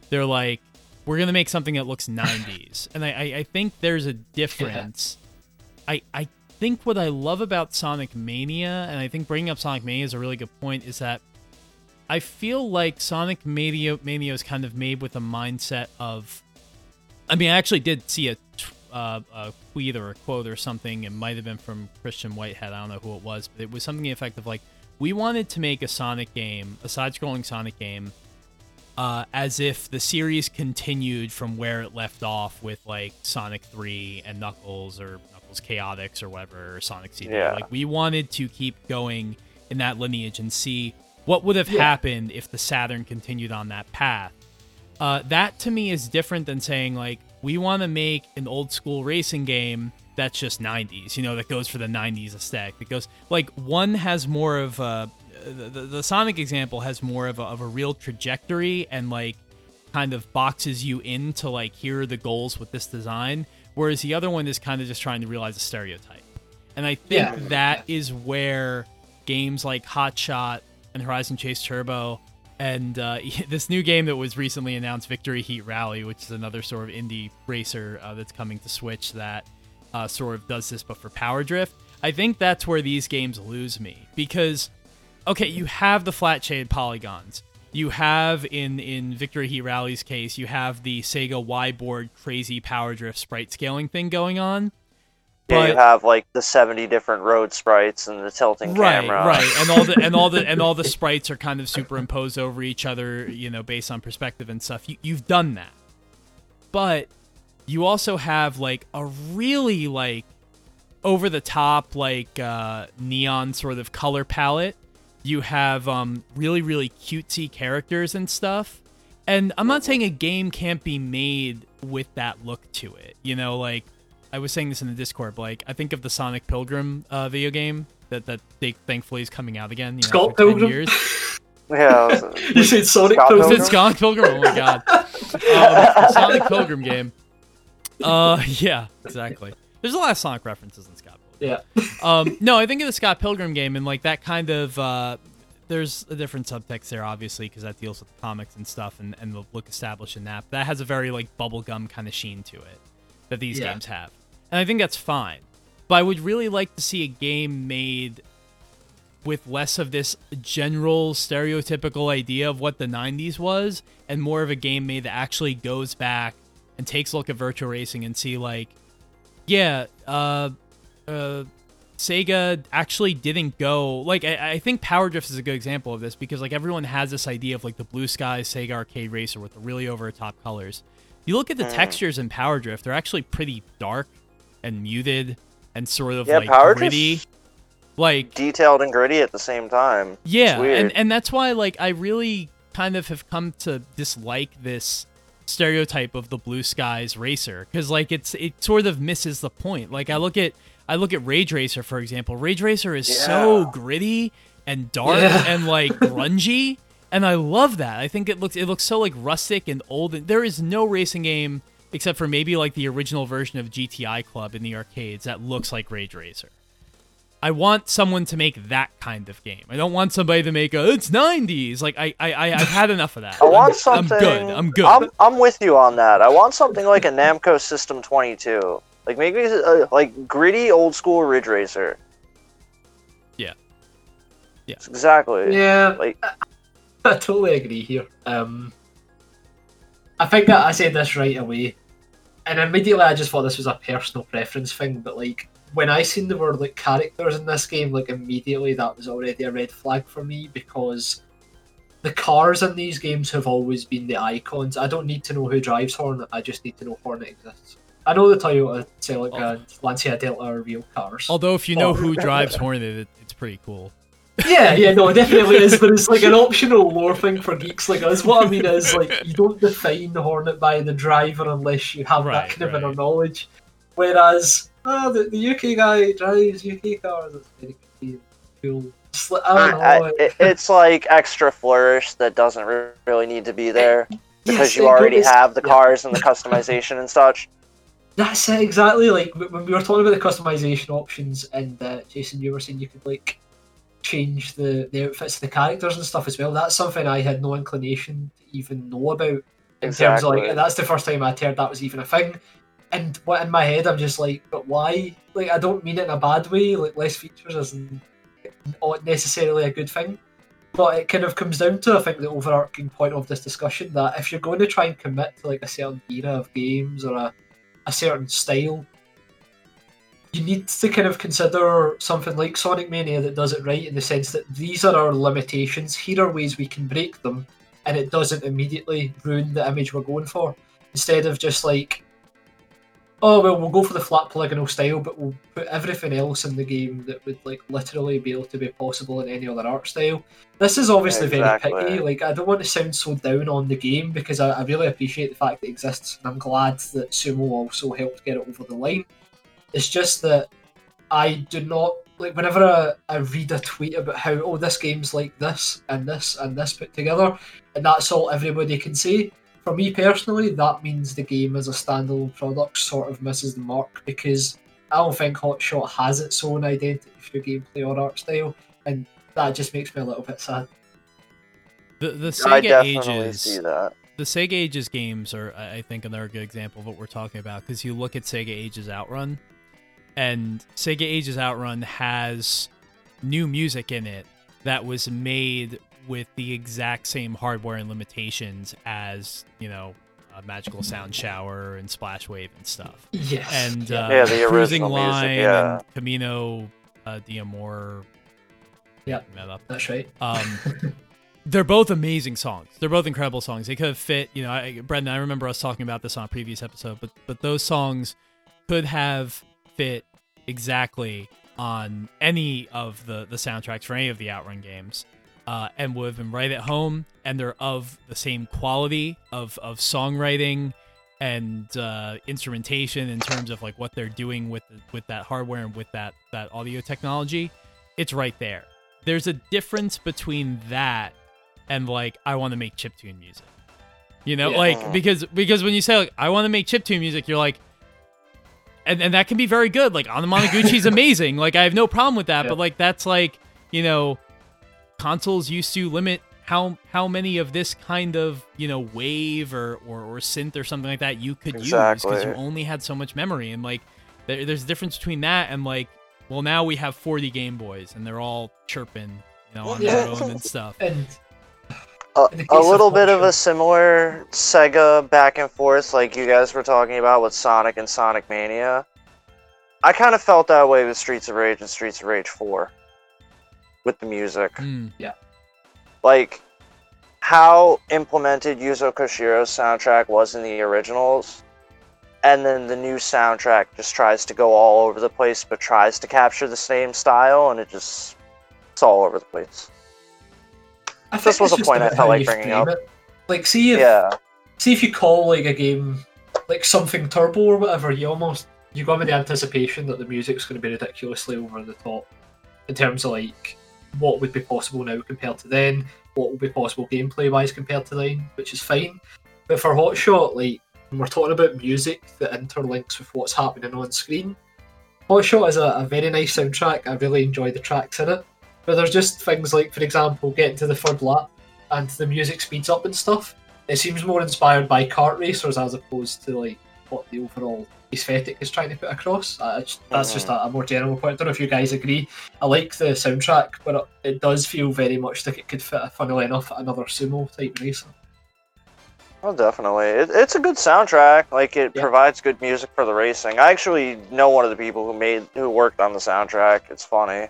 they're like we're gonna make something that looks 90s and I, I, I think there's a difference I, I think what I love about Sonic Mania, and I think bringing up Sonic Mania is a really good point, is that I feel like Sonic Mania, Mania is kind of made with a mindset of. I mean, I actually did see a, uh, a tweet or a quote or something. It might have been from Christian Whitehead. I don't know who it was, but it was something effective like, "We wanted to make a Sonic game, a side-scrolling Sonic game, uh, as if the series continued from where it left off with like Sonic 3 and Knuckles or Knuckles Chaotix or whatever, or Sonic CD. Yeah. Like we wanted to keep going in that lineage and see what would have Yeah. happened if the Saturn continued on that path. Uh, that to me is different than saying like we want to make an old school racing game that's just 90s you know that goes for the 90s aesthetic that goes like one has more of a the, the, the sonic example has more of a, of a real trajectory and like kind of boxes you into like here are the goals with this design whereas the other one is kind of just trying to realize a stereotype and i think Yeah. that is where games like hot shot and horizon chase turbo and uh, this new game that was recently announced, Victory Heat Rally, which is another sort of indie racer uh, that's coming to Switch that uh, sort of does this, but for Power Drift. I think that's where these games lose me because, okay, you have the flat shaded polygons. You have in in Victory Heat Rally's case, you have the Sega Y board crazy Power Drift sprite scaling thing going on. Yeah, you have like the 70 different road sprites and the tilting right camera. right and all the and all the and all the sprites are kind of superimposed over each other you know based on perspective and stuff you, you've done that but you also have like a really like over the top like uh neon sort of color palette you have um really really cutesy characters and stuff and i'm not saying a game can't be made with that look to it you know like i was saying this in the discord but, like i think of the sonic pilgrim uh, video game that that they, thankfully is coming out again you know, Scott after 10 Pilgrim? years Yeah. it was- You said Sonic Scott Pilgrim? is it Sonic Pilgrim? Oh my god. Um, Sonic Pilgrim game. Uh, yeah, exactly. There's a lot of Sonic references in Scott Pilgrim. Yeah. Um, no, I think of the Scott Pilgrim game and like that kind of. Uh, there's a different subtext there, obviously, because that deals with the comics and stuff and, and the look established in that. But that has a very like bubblegum kind of sheen to it that these Yeah. games have, and I think that's fine. But I would really like to see a game made with less of this general stereotypical idea of what the 90s was and more of a game made that actually goes back and takes a look at Virtua Racing and see like yeah uh uh Sega actually didn't go like I, I think Power Drift is a good example of this because like everyone has this idea of like the blue sky Sega arcade racer with the really over the top colors. You look at the Mm. textures in Power Drift, they're actually pretty dark and muted and sort of Yeah, like Power gritty. Like detailed and gritty at the same time. yeah, and and that's why like I really kind of have come to dislike this stereotype of the blue skies racer because like it's it sort of misses the point. Like I look at I look at Rage Racer for example. Rage Racer is so gritty and dark Yeah. and like grungy, and I love that. I think it looks it looks so like rustic and old. And there is no racing game except for maybe like the original version of GTI Club in the arcades that looks like Rage Racer. I want someone to make that kind of game. I don't want somebody to make a it's 90s. Like I I I- I've had enough of that. I want I'm, something. I'm good. I'm good. I'm, I'm with you on that. I want something like a Namco System 22. Like maybe uh, like gritty old school Ridge Racer. Yeah. Yeah. Exactly. Yeah, Like I totally agree here. Um, I think that I said this right away, and immediately I just thought this was a personal preference thing. But like when I seen the word like characters in this game, like immediately that was already a red flag for me because the cars in these games have always been the icons. I don't need to know who drives Hornet. I just need to know Hornet exists. I know the Toyota Celica and Lancia Delta are real cars. Although if you know Oh. who drives Hornet, it, it's pretty cool. Yeah, yeah, no, it definitely is, but it's like an optional lore thing for geeks like us. What I mean is, like, you don't define the Hornet by the driver unless you have Right, that kind of inner knowledge. Whereas, oh, the, the UK guy drives UK cars, it's very cool. It's like, I don't I, know. it, it's like extra flourish that doesn't really need to be there because Yes, you already goes- have the yeah. cars and the customization and such. That's it exactly. Like when we were talking about the customization options, and uh, Jason, you were saying you could like change the the outfits of the characters and stuff as well. That's something I had no inclination to even know about. In terms of like, that's the first time I'd heard that was even a thing. And what in my head, I'm just like, but why? Like, I don't mean it in a bad way. Like, less features isn't not necessarily a good thing. But it kind of comes down to, I think, the overarching point of this discussion that if you're going to try and commit to like a certain era of games or a, a certain style, you need to kind of consider something like Sonic Mania that does it right in the sense that these are our limitations. Here are ways we can break them, and it doesn't immediately ruin the image we're going for. Instead of just like, oh well, we'll go for the flat polygonal style, but we'll put everything else in the game that would like literally be able to be possible in any other art style. This is obviously Exactly. very picky. Like I don't want to sound so down on the game because I, I really appreciate the fact that it exists, and I'm glad that Sumo also helped get it over the line. It's just that I do not like whenever I, I read a tweet about how oh this game's like this and this and this put together, and that's all everybody can say. For me personally, that means the game as a standalone product sort of misses the mark because I don't think Hotshot has its own identity through gameplay or art style, and that just makes me a little bit sad. The the Sega definitely Ages see that. the Sega Ages games are, I I think, another good example of what we're talking about because you look at Sega Ages Outrun, and Sega Ages Outrun has new music in it that was made with the exact same hardware and limitations as you know uh, Magical Sound Shower and Splash Wave and stuff. Yes. And uh, Yeah, the Cruising original music, Line yeah. and Camino uh, D'Amor. Yeah. that that's right. Um, they're both amazing songs. They're both incredible songs. They could have fit, you know, I, Brendan. I remember us talking about this on a previous episode, but but those songs could have fit exactly on any of the the soundtracks for any of the Outrun games, uh, and would have been right at home. And they're of the same quality of of songwriting and uh, instrumentation in terms of like what they're doing with with that hardware and with that that audio technology. It's right there there's a difference between that and like I want to make chiptune music. You know, Yeah. like because because when you say like I want to make chiptune music, you're like and, and that can be very good. Like Anamanaguchi's amazing. Like I have no problem with that, Yeah. but like that's like, you know, consoles used to limit how how many of this kind of, you know, wave or or, or synth or something like that you could use because you only had so much memory. And like there, there's a difference between that and like well now we have 40 game boys and they're all chirping you know on their own and stuff. And A, a case of little bit of a similar Sega back and forth, like you guys were talking about with Sonic and Sonic Mania. I kind of felt that way with Streets of Rage and Streets of Rage 4. With the music. Mm. Like, how implemented Yuzo Koshiro's soundtrack was in the originals, and then the new soundtrack just tries to go all over the place, but tries to capture the same style, and it just. It's all over the place. I This was a point I about felt like bringing up. It. Like, see if Yeah. see if you call like a game like something turbo or whatever, you almost you go with the anticipation that the music's going to be ridiculously over the top in terms of like what would be possible now compared to then, what would be possible gameplay wise compared to then, which is fine. But for Hotshot, like we're talking about music that interlinks with what's happening on screen, Hotshot is a, a very nice soundtrack. I really enjoy the tracks in it. But there's just things like, for example, getting to the third lap and the music speeds up and stuff. It seems more inspired by kart racers as opposed to like what the overall aesthetic is trying to put across. Uh, that's just a, a more general point. I don't know if you guys agree. I like the soundtrack, but it, it does feel very much like it could fit, funnily enough, another sumo type racer. Oh, definitely. It, it's a good soundtrack. Like it Yeah. provides good music for the racing. I actually know one of the people who made who worked on the soundtrack. It's funny.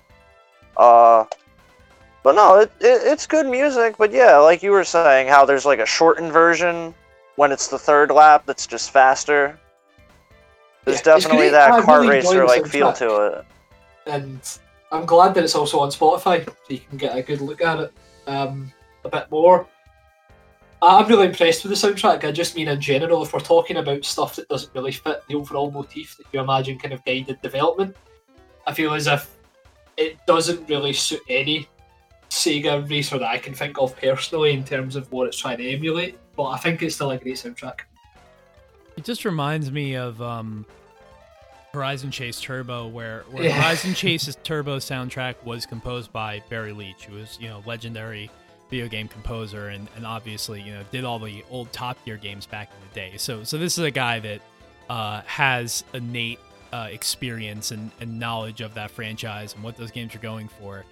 Uh, but no, it, it it's good music. But yeah, like you were saying, how there's like a shortened version when it's the third lap that's just faster. There's Yeah, it's definitely that kart really racer like feel to it. and I'm glad that it's also on Spotify, so you can get a good look at it um, a bit more. I'm really impressed with the soundtrack. I just mean in general, if we're talking about stuff that doesn't really fit the overall motif that you imagine kind of guided development, I feel as if it doesn't really suit any Sega racer that I can think of personally in terms of what it's trying to emulate. But I think it's still a great soundtrack. It just reminds me of um, Horizon Chase Turbo, where, where Yeah. Horizon Chase's Turbo soundtrack was composed by Barry Leitch, who was you know legendary video game composer, and, and obviously you know did all the old Top Gear games back in the day. So so this is a guy that uh, has innate uh, experience and, and knowledge of that franchise and what those games are going for.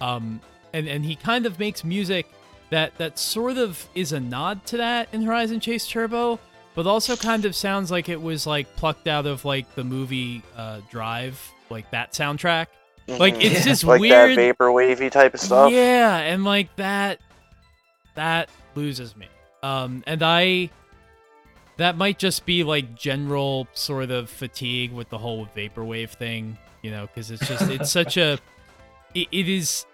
Um, and and he kind of makes music that that sort of is a nod to that in Horizon Chase Turbo, but also kind of sounds like it was like plucked out of like the movie uh, Drive, like that soundtrack. Like Mhm. it's just like weird. that vapor wavy type of stuff. Yeah, and like that that loses me. Um, and I that might just be like general sort of fatigue with the whole vaporwave thing, you know, because it's just it's such a it, it is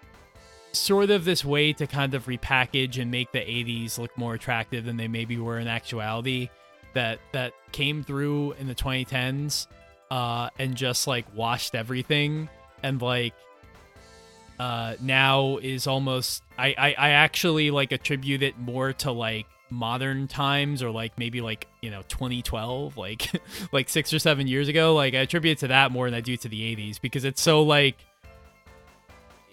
sort of this way to kind of repackage and make the 80s look more attractive than they maybe were in actuality that that came through in the 2010s uh and just like washed everything. And like uh now is almost I, I i actually like attribute it more to like modern times or like maybe like you know 2012 like like six or seven years ago. Like i attribute it to that more than i do to the 80s because it's so like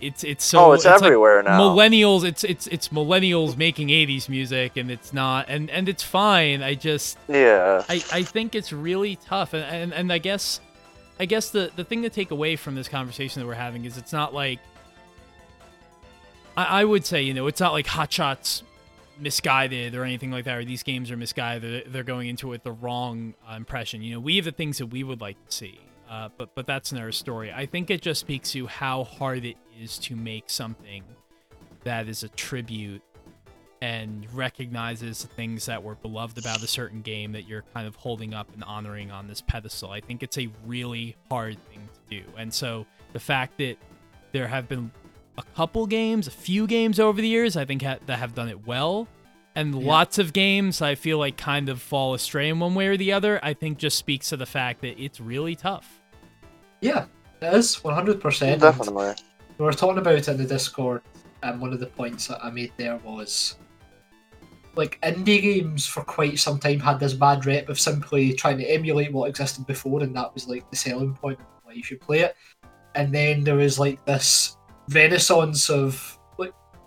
it's it's so oh, it's, like everywhere now. millennials it's it's it's millennials making 80s music and it's not and and it's fine i just yeah. I, I think it's really tough and, and and I guess I guess the the thing to take away from this conversation that we're having is it's not like I, I would say, you know, it's not like Hot Shots misguided or anything like that, or these games are misguided. They're going into it with the wrong uh, impression. You know, we have the things that we would like to see, uh, but but that's another story. I think it just speaks to how hard it is to make something that is a tribute and recognizes the things that were beloved about a certain game that you're kind of holding up and honoring on this pedestal. I think it's a really hard thing to do. And so the fact that there have been a couple games, a few games over the years, I think ha- that have done it well. And Yeah. lots of games I feel like kind of fall astray in one way or the other, I think just speaks to the fact that it's really tough. Yeah, it is 100%. Definitely. We were talking about it in the Discord, and one of the points that I made there was like indie games for quite some time had this bad rep of simply trying to emulate what existed before, and that was like the selling point of why you should play it. And then there was like this renaissance of like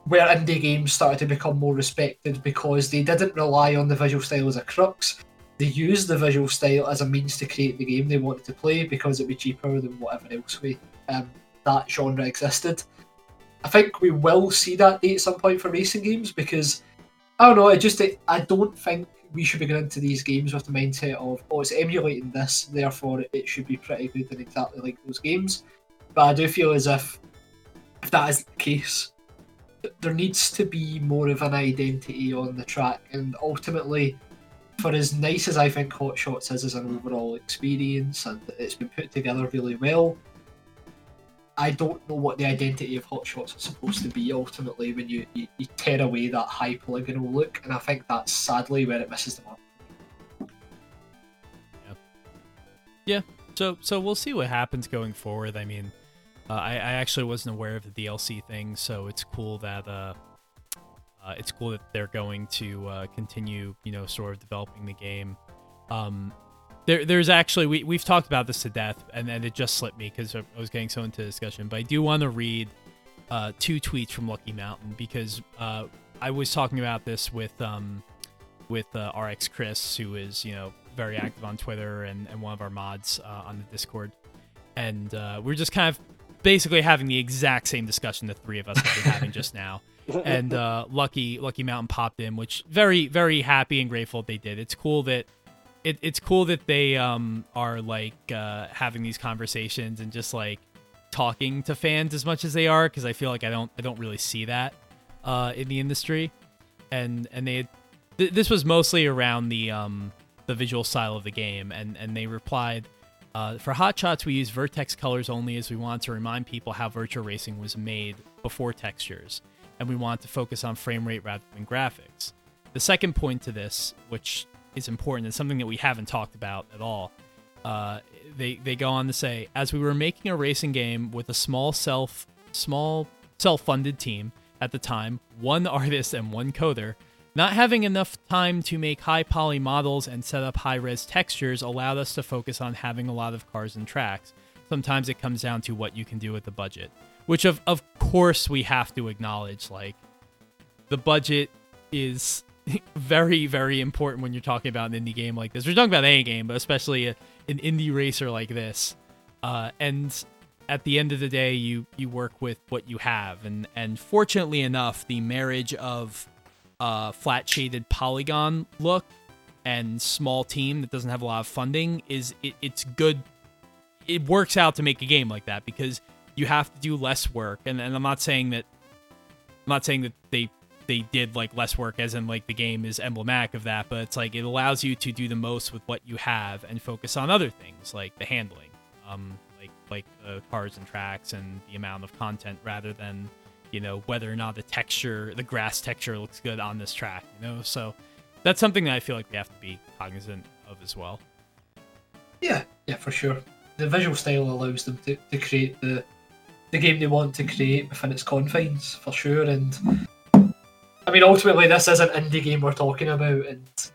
where indie games started to become more respected because they didn't rely on the visual style as a crux. They used the visual style as a means to create the game they wanted to play because it'd be cheaper than whatever else way um, that genre existed. I think we will see that day at some point for racing games because I don't know. I just I don't think we should be going into these games with the mindset of oh it's emulating this, therefore it should be pretty good and exactly like those games. But I do feel as if if that is the case, there needs to be more of an identity on the track, and ultimately, for as nice as I think Hot Shots is as an overall experience, and it's been put together really well. I don't know what the identity of Hot Shots is supposed to be ultimately when you, you, you tear away that high polygonal look, and I think that's sadly where it misses the mark. Yeah. yeah, So so we'll see what happens going forward. I mean, uh, I, I actually wasn't aware of the DLC thing, so it's cool that uh, uh, it's cool that they're going to uh, continue, you know, sort of developing the game. Um, there, there's actually we we've talked about this to death, and then it just slipped me because I was getting so into discussion. But I do want to read uh, two tweets from Lucky Mountain because uh, I was talking about this with um, with RX Chris, who is you know very active on Twitter and, and one of our mods on the Discord, and we're just kind of basically having the exact same discussion the three of us have been having just now. And uh, Lucky Lucky Mountain popped in, which very very happy and grateful they did. It's cool that it, it's cool that they um, are like uh, having these conversations and just like talking to fans as much as they are because I feel like I don't I don't really see that uh, in the industry, and and they th- this was mostly around the um, the visual style of the game, and and they replied. Uh, for Hot Shots, we use vertex colors only as we want to remind people how Virtua Racing was made before textures, and we want to focus on frame rate rather than graphics. The second point to this, which is important and something that we haven't talked about at all, uh, they they go on to say, as we were making a racing game with a small self small self-funded team at the time, one artist and one coder, not having enough time to make high poly models and set up high res textures allowed us to focus on having a lot of cars and tracks. Sometimes it comes down to what you can do with the budget, which of of course we have to acknowledge like the budget is very very important when you're talking about an indie game like this. We're talking about any game, but especially a, an indie racer like this. Uh, and at the end of the day, you you work with what you have, and and fortunately enough, the marriage of uh, flat shaded polygon look and small team that doesn't have a lot of funding is it, it's good. It works out to make a game like that because you have to do less work, and, and I'm not saying that I'm not saying that they they did like less work as in like the game is emblematic of that but it's like it allows you to do the most with what you have and focus on other things like the handling um like like the cars and tracks and the amount of content rather than you know whether or not the texture the grass texture looks good on this track you know so that's something that i feel like we have to be cognizant of as well Yeah, yeah, for sure. The visual style allows them to, to create the the game they want to create within its confines, for sure. And I mean, ultimately, this is an indie game we're talking about, and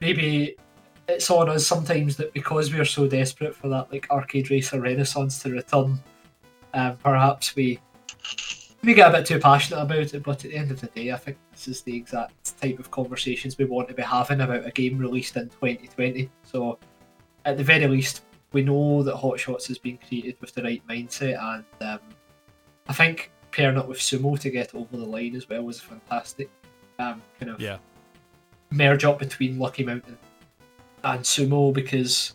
maybe it's on us sometimes that because we're so desperate for that like arcade racer renaissance to return, um, perhaps we we get a bit too passionate about it. But at the end of the day, I think this is the exact type of conversations we want to be having about a game released in 2020. So at the very least, we know that Hot Shots has been created with the right mindset, and um, I think pairing up with Sumo to get over the line as well was a fantastic um, kind of yeah merge up between Lucky Mountain and Sumo because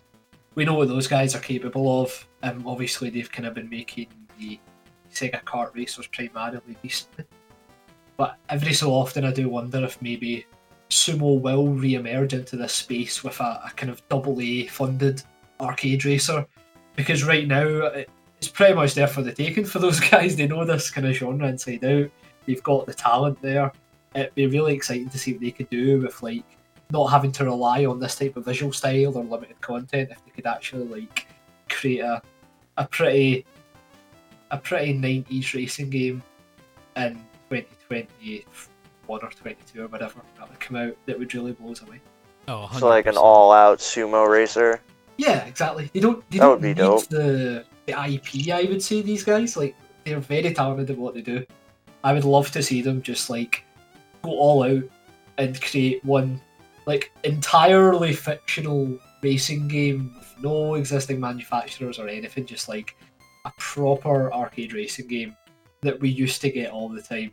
we know what those guys are capable of. Um, obviously, they've kind of been making the Sega kart racers primarily recently, but every so often I do wonder if maybe Sumo will re-emerge into this space with a, a kind of double A funded arcade racer because right now it- it's pretty much there for the taking for those guys. They know this kind of genre inside out. They've got the talent there. It'd be really exciting to see what they could do with like not having to rely on this type of visual style or limited content. If they could actually like create a a pretty a pretty nineties racing game in twenty twenty one or twenty two or whatever that would come out that would really blow us away. oh 100%. So like an all-out sumo racer. Yeah, exactly. They don't. They That don't would be need dope. the the IP. I would say these guys like they're very talented at what they do. I would love to see them just like go all out and create one like entirely fictional racing game with no existing manufacturers or anything. Just like a proper arcade racing game that we used to get all the time.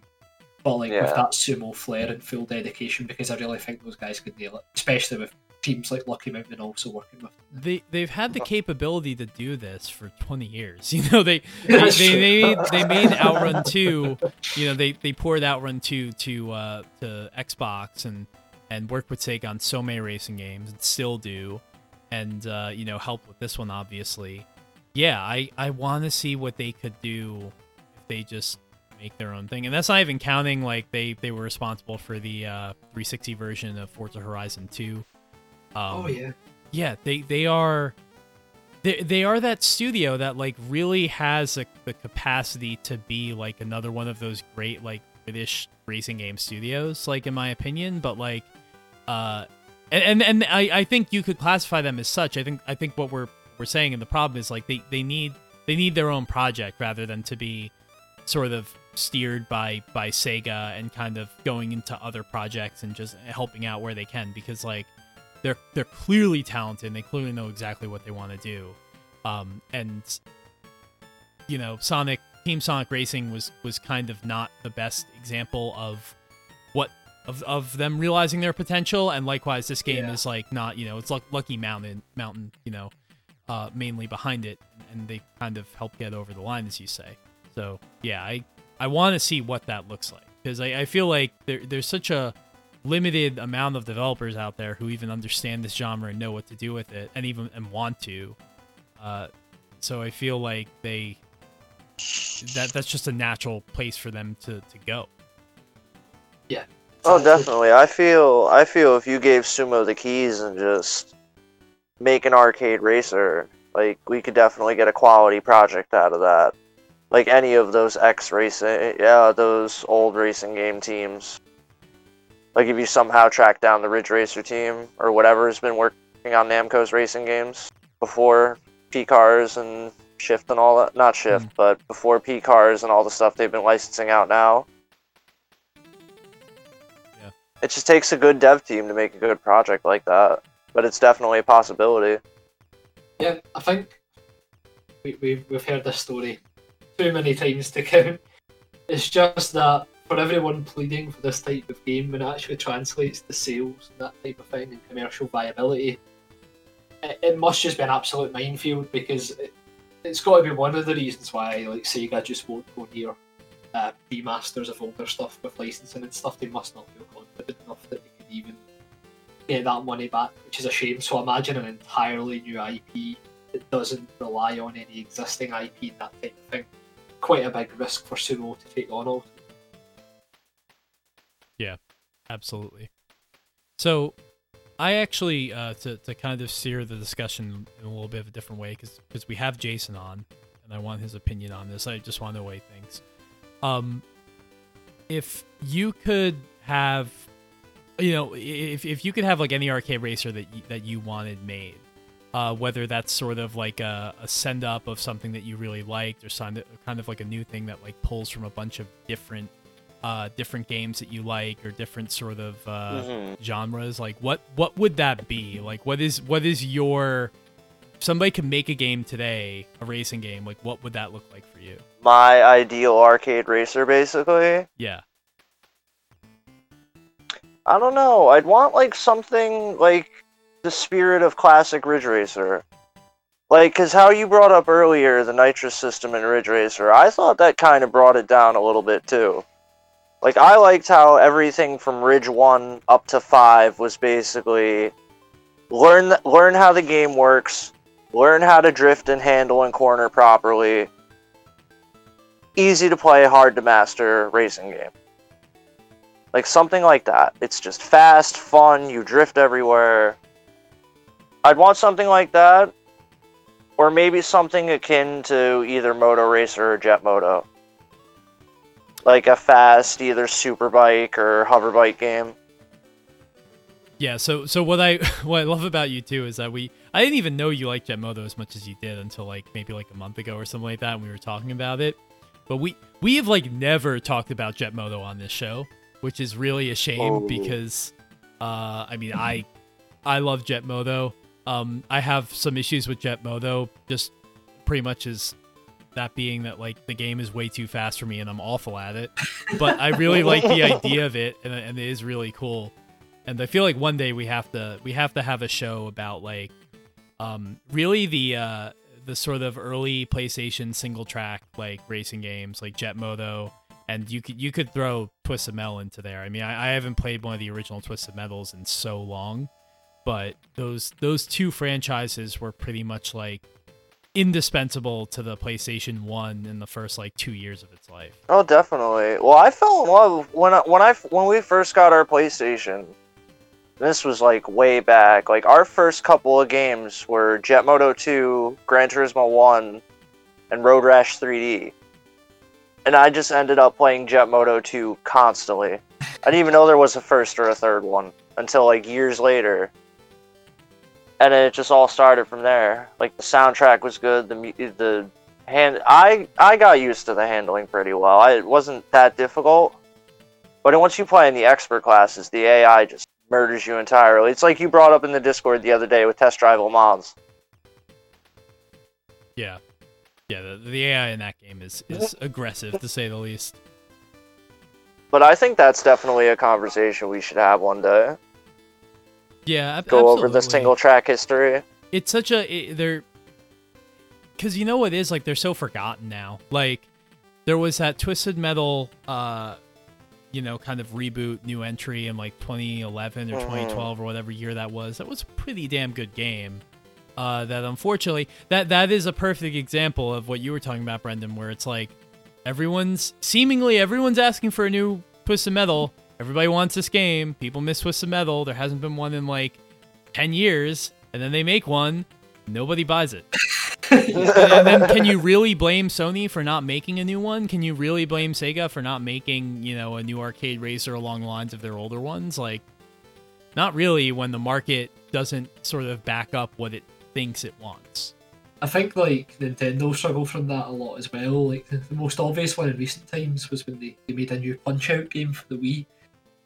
But like with that sumo flair and full dedication, because I really think those guys could nail it, especially with teams like Lucky Mountain also working with them. they they've had the capability to do this for 20 years you know they they, That's they, made they made outrun 2 you know they they poured outrun 2 to uh to xbox and and worked with sega on so many racing games and still do and uh you know help with this one obviously yeah i i want to see what they could do if they just make their own thing. And that's not even counting like they they were responsible for the uh 360 version of forza horizon 2 um, oh yeah. yeah they they are they, they are that studio that like really has a, the capacity to be like another one of those great like british racing game studios like in my opinion. But like uh and and, and I, I think you could classify them as such. I think i think what we're we're saying and the problem is like they they need they need their own project rather than to be sort of steered by by sega and kind of going into other projects and just helping out where they can because like they're they're clearly talented and they clearly know exactly what they want to do um and you know sonic team sonic racing was was kind of not the best example of what of, of them realizing their potential and likewise this game Yeah. is like not you know it's like lucky mountain mountain you know uh mainly behind it and they kind of help get over the line as you say so yeah i i want to see what that looks like because I, I feel like there, there's such a limited amount of developers out there who even understand this genre and know what to do with it and even and want to uh, so i feel like they that that's just a natural place for them to, to go Yeah. Oh, definitely. I feel I feel if you gave Sumo the keys and just make an arcade racer, like we could definitely get a quality project out of that. Like any of those X racing, yeah, those old racing game teams. Like if you somehow track down the Ridge Racer team or whatever has been working on Namco's racing games before P Cars and Shift and all that, not hmm. Shift, but before P Cars and all the stuff they've been licensing out now. Yeah. It just takes a good dev team to make a good project like that, but it's definitely a possibility. Yeah, I think we, we've, we've heard this story too many times to count. It's just that for everyone pleading for this type of game, when it actually translates to sales and that type of thing and commercial viability, it, it must just be an absolute minefield because it, it's got to be one of the reasons why like Sega just won't go near uh, remasters of older stuff with licensing and stuff, they must not feel confident enough that they could even get that money back, which is a shame. So imagine an entirely new IP that doesn't rely on any existing IP and that type of thing. Quite a big risk for Sumo to take on. All Yeah, Absolutely. So, I actually uh, to to kind of steer the discussion in a little bit of a different way because because we have Jason on and I want his opinion on this. I just want to weigh things. Um, if you could have, you know, if if you could have like any arcade racer that you, that you wanted made, uh, whether that's sort of like a, a send up of something that you really liked or kind of, kind of like a new thing that like pulls from a bunch of different uh, different games that you like or different sort of uh, Mhm. genres like what what would that be like what is what is your somebody could make a game today a racing game like what would that look like for you My ideal arcade racer, basically. yeah I don't know. I'd want like something like the spirit of classic Ridge Racer. Like, cause how you brought up earlier the nitrous system in Ridge Racer, I thought that kind of brought it down a little bit too. Like, I liked how everything from Ridge One up to Five was basically learn learn how the game works, learn how to drift and handle and corner properly. Easy to play, hard to master racing game. Like something like that. It's just fast, fun, you drift everywhere. I'd want something like that. Or maybe something akin to either Moto Racer or Jet Moto. Like a fast either super bike or hover bike game. yeah so so what i what i love about you too is that we i didn't even know you liked Jet Moto as much as you did until like maybe like a month ago or something like that and we were talking about it but we we have like never talked about Jet Moto on this show which is really a shame Oh. because uh i mean i i love jetmoto um i have some issues with jetmoto just pretty much as that being that like the game is way too fast for me and i'm awful at it. But i really like the idea of it and, and it is really cool. And i feel like one day we have to we have to have a show about like um really the uh the sort of early playstation single track like racing games like jet moto and you could you could throw twisted metal into there i mean I, I haven't played one of the original twisted metals in so long but those those two franchises were pretty much like indispensable to the PlayStation 1 in the first like 2 years of its life. Oh, definitely. Well, I fell in love when I, when I when we first got our PlayStation. This was like way back. Like our first couple of games were Jet Moto 2, Gran Turismo 1, and Road Rash 3D. And I just ended up playing Jet Moto 2 constantly. I didn't even know there was a first or a third one until like years later. And it just all started from there. Like the soundtrack was good, the the hand I I got used to the handling pretty well. I, it wasn't that difficult. But once you play in the expert classes, the AI just murders you entirely. It's like you brought up in the Discord the other day with Test Drive Mans. Yeah. Yeah, the, the AI in that game is is aggressive to say the least. But I think that's definitely a conversation we should have one day. Yeah, ab- Go over the single track history. it's such a it, they're because you know what it is like they're so forgotten now like there was that twisted metal uh you know kind of reboot new entry in like 2011 or Mhm. 2012 or whatever year that was that was a pretty damn good game uh that unfortunately that that is a perfect example of what you were talking about brendan where it's like everyone's seemingly everyone's asking for a new twisted metal. Everybody wants this game. People miss twisted metal. There hasn't been one in like 10 years. And then they make one. Nobody buys it. And then can you really blame sony for not making a new one? Can you really blame sega for not making you know a new arcade racer along the lines of their older ones? Like not really when the market doesn't sort of back up what it thinks it wants I think like Nintendo struggle from that a lot as well. Like the, the most obvious one in recent times was when they, they made a new Punch Out game for the Wii.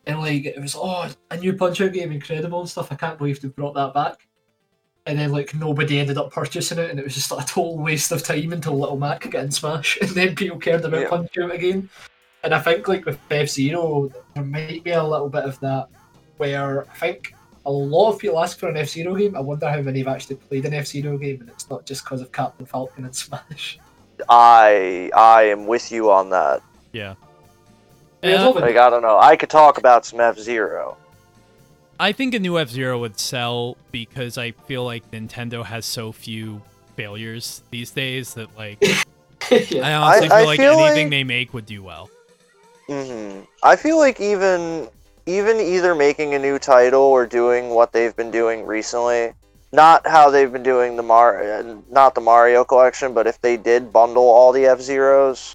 And like it was oh a new Punch Out game, incredible and stuff. I can't believe they brought that back. And then like nobody ended up purchasing it, and it was just like a total waste of time until Little Mac got in Smash, and then people cared about Yeah. Punch Out again. And I think like with F Zero, there might be a little bit of that, where I think a lot of people ask for an F Zero game. I wonder how many have actually played an F Zero game, and it's not just because of Captain Falcon and Smash. I I am with you on that. Yeah. Yeah, Uh. Like I don't know. I could talk about some F Zero. I think a new F Zero would sell because I feel like Nintendo has so few failures these days that like yeah. I honestly I- I feel like feel anything like- they make would do well. hmm I feel like even even either making a new title or doing what they've been doing recently, not how they've been doing the Mar, uh, not the Mario collection, but if they did bundle all the F Zeros,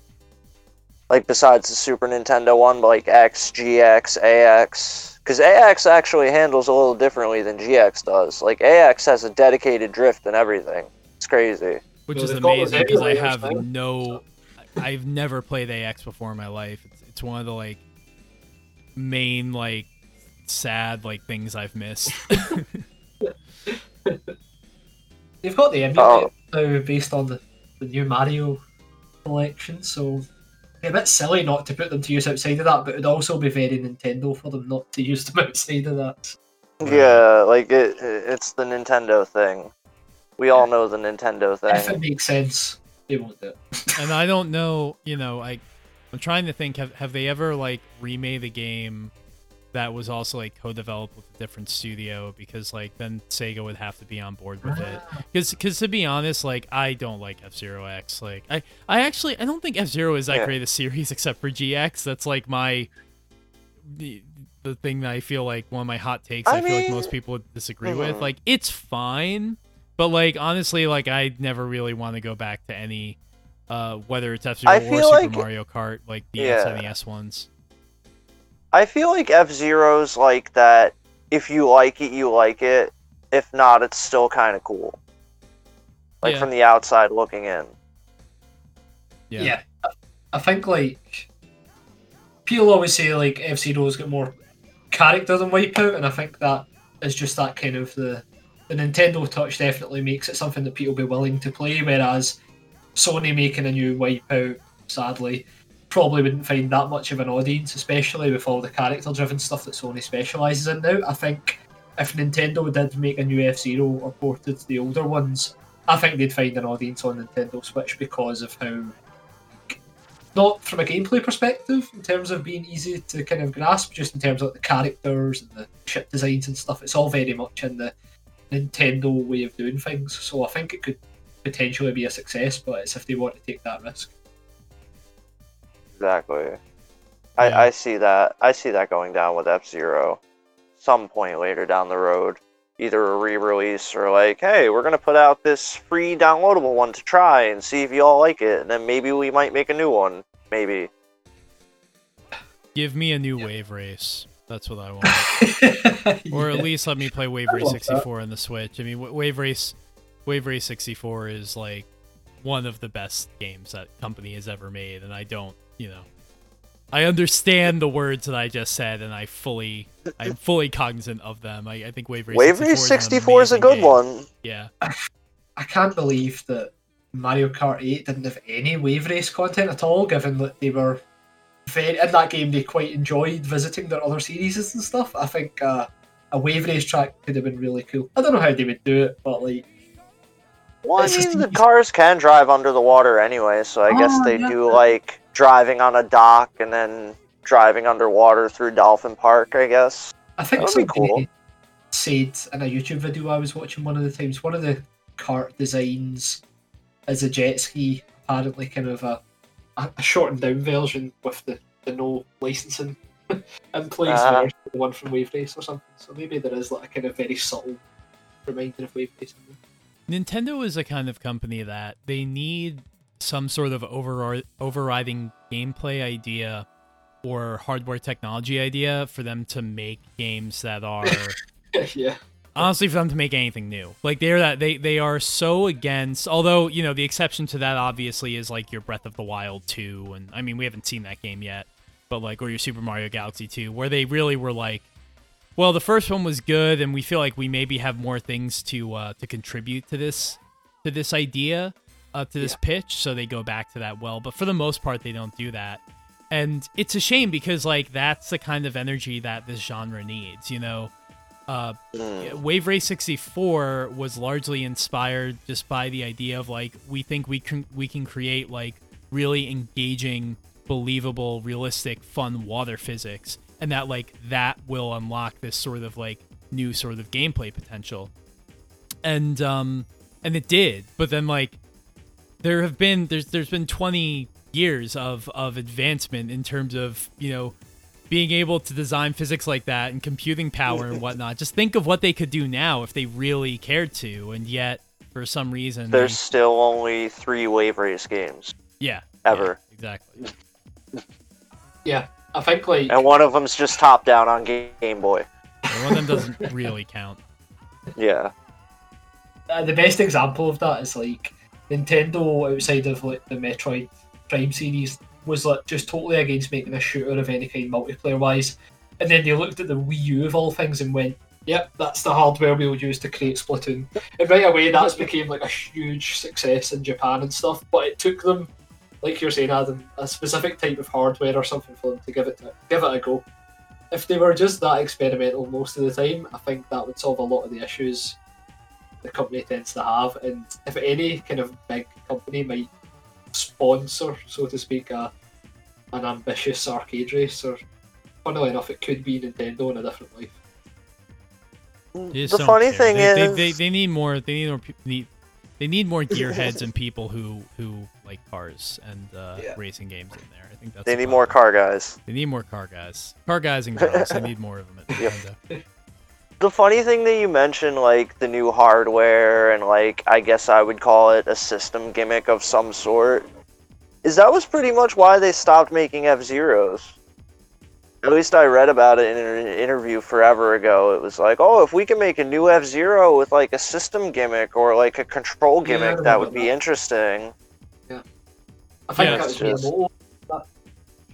like besides the Super Nintendo one, but like X, GX, AX, because AX actually handles a little differently than GX does. Like AX has a dedicated drift and everything. It's crazy. Which Well, is they've got those amazing because I have no I've never played AX before in my life. It's, it's one of the like main like sad like things I've missed. They've got the Oh. now based on the, the new Mario collection, so it'd a bit silly not to put them to use outside of that, but it'd also be very Nintendo for them not to use them outside of that. Yeah, like it, it's the Nintendo thing. We all know the Nintendo thing. If it makes sense, they won't do it. and I don't know, you know, I I'm trying to think have have they ever like remade the game that was also like co-developed with a different studio because like then Sega would have to be on board with it. Cuz cuz to be honest, like I don't like F-Zero X. Like I I actually I don't think F-Zero is that Yeah. great a series except for GX. That's like my the, the thing that I feel like one of my hot takes I, I feel like most people would disagree with. Mhm. Like it's fine, but like honestly like I never really want to go back to any uh whether it's F-Zero or Super like- Mario Kart like the Yeah. SNES ones. I feel like F Zero's like that. If you like it, you like it. If not, it's still kind of cool. Like Yeah. from the outside looking in. Yeah. I- I think like people always say like F Zero's got more character than Wipeout, and I think that is just that kind of the the Nintendo touch definitely makes it something that people be willing to play, whereas Sony making a new Wipeout, sadly, probably wouldn't find that much of an audience, especially with all the character driven stuff that Sony specialises in now. I think if Nintendo did make a new F Zero or ported the older ones, I think they'd find an audience on Nintendo Switch because of how not from a gameplay perspective in terms of being easy to kind of grasp, just in terms of the characters and the ship designs and stuff. It's all very much in the Nintendo way of doing things. So I think it could potentially be a success, but it's if they want to take that risk. Exactly. Yeah. I, I see that. I see that going down with F Zero. Some point later down the road. Either a re release or like, hey, we're gonna put out this free downloadable one to try and see if you all like it, and then maybe we might make a new one. Maybe. Give me a new Wave Race. That's what I want. or at Yeah. least let me play Wave Race love that. 64 on the Switch. I mean, Wave Race, Wave Race 64 is like one of the best games that company has ever made, and I don't, you know, I understand the words that I just said, and I fully, I'm fully cognizant of them. I, I think Wave Race Wave 64 Race is is a good game. one. Yeah, I can't believe that Mario Kart 8 didn't have any wave race content at all, given that they were very in that game. They quite enjoyed visiting their other series and stuff. I think uh, a wave race track could have been really cool. I don't know how they would do it, but like, Well, I mean, the cars can drive under the water anyway, so I guess Oh, they yeah. do like driving on a dock and then driving underwater through Dolphin Park, I guess. I think That would be somebody cool. said in a YouTube video I was watching one of the times, one of the cart designs is a jet ski, apparently kind of a, a, shortened down version with the, the no licensing in place uh-huh. versus the one from Wave Race or something. So maybe there is like a kind of very subtle reminder of Wave Race. in there. Nintendo is a kind of company that they need some sort of overri- overriding gameplay idea or hardware technology idea for them to make games that are yeah. honestly for them to make anything new. Like they're that they they are so against although, you know, the exception to that obviously is like your Breath of the Wild 2 and I mean we haven't seen that game yet, but like or your Super Mario Galaxy 2 where they really were like well, the first one was good and we feel like we maybe have more things to uh to contribute to this to this idea, uh to this pitch, so they go back to that well, but for the most part they don't do that. And it's a shame because like that's the kind of energy that this genre needs, you know. Uh Mm. yeah, Wave Race 64 was largely inspired just by the idea of like we think we can we can create like really engaging believable, realistic, fun water physics, and that like that will unlock this sort of like new sort of gameplay potential. And um and it did, but then like there have been there's there's been 20 years of of advancement in terms of, you know, being able to design physics like that and computing power and whatnot. Just think of what they could do now if they really cared to, and yet for some reason they- There's still only three wave race games yeah ever, yeah, exactly. Yeah, I think like and one of them's just top down on Game Boy. One of them doesn't really count. Yeah, uh, the best example of that is like Nintendo outside of like the Metroid Prime series was like just totally against making a shooter of any kind multiplayer wise, and then they looked at the Wii U of all things and went, "Yep, that's the hardware we'll use to create Splatoon." And right away, that's became like a huge success in Japan and stuff. But it took them, like you're saying, Adam, a specific type of hardware or something for them to give it to, give it a go. If they were just that experimental most of the time, I think that would solve a lot of the issues the company tends to have. And if any kind of big company might sponsor, so to speak, a, an ambitious arcade race, or funnily enough, it could be Nintendo in a different life. They the funny care. thing they, is, they, they, they need more. They need more. pe- Need, they need more gearheads and people who who like cars and uh, Yeah. racing games in there. I think that's they need more car guys. They need more car guys. Car guys and girls. they need more of them at Yep. Nintendo. The funny thing that you mentioned, like the new hardware and like I guess I would call it a system gimmick of some sort, is that was pretty much why they stopped making F Zeros. At least I read about it in an interview forever ago. It was like, oh, if we can make a new F Zero with like a system gimmick or like a control Yeah, gimmick, that would be that. interesting. I think Yeah, that was just- Miyamoto. That,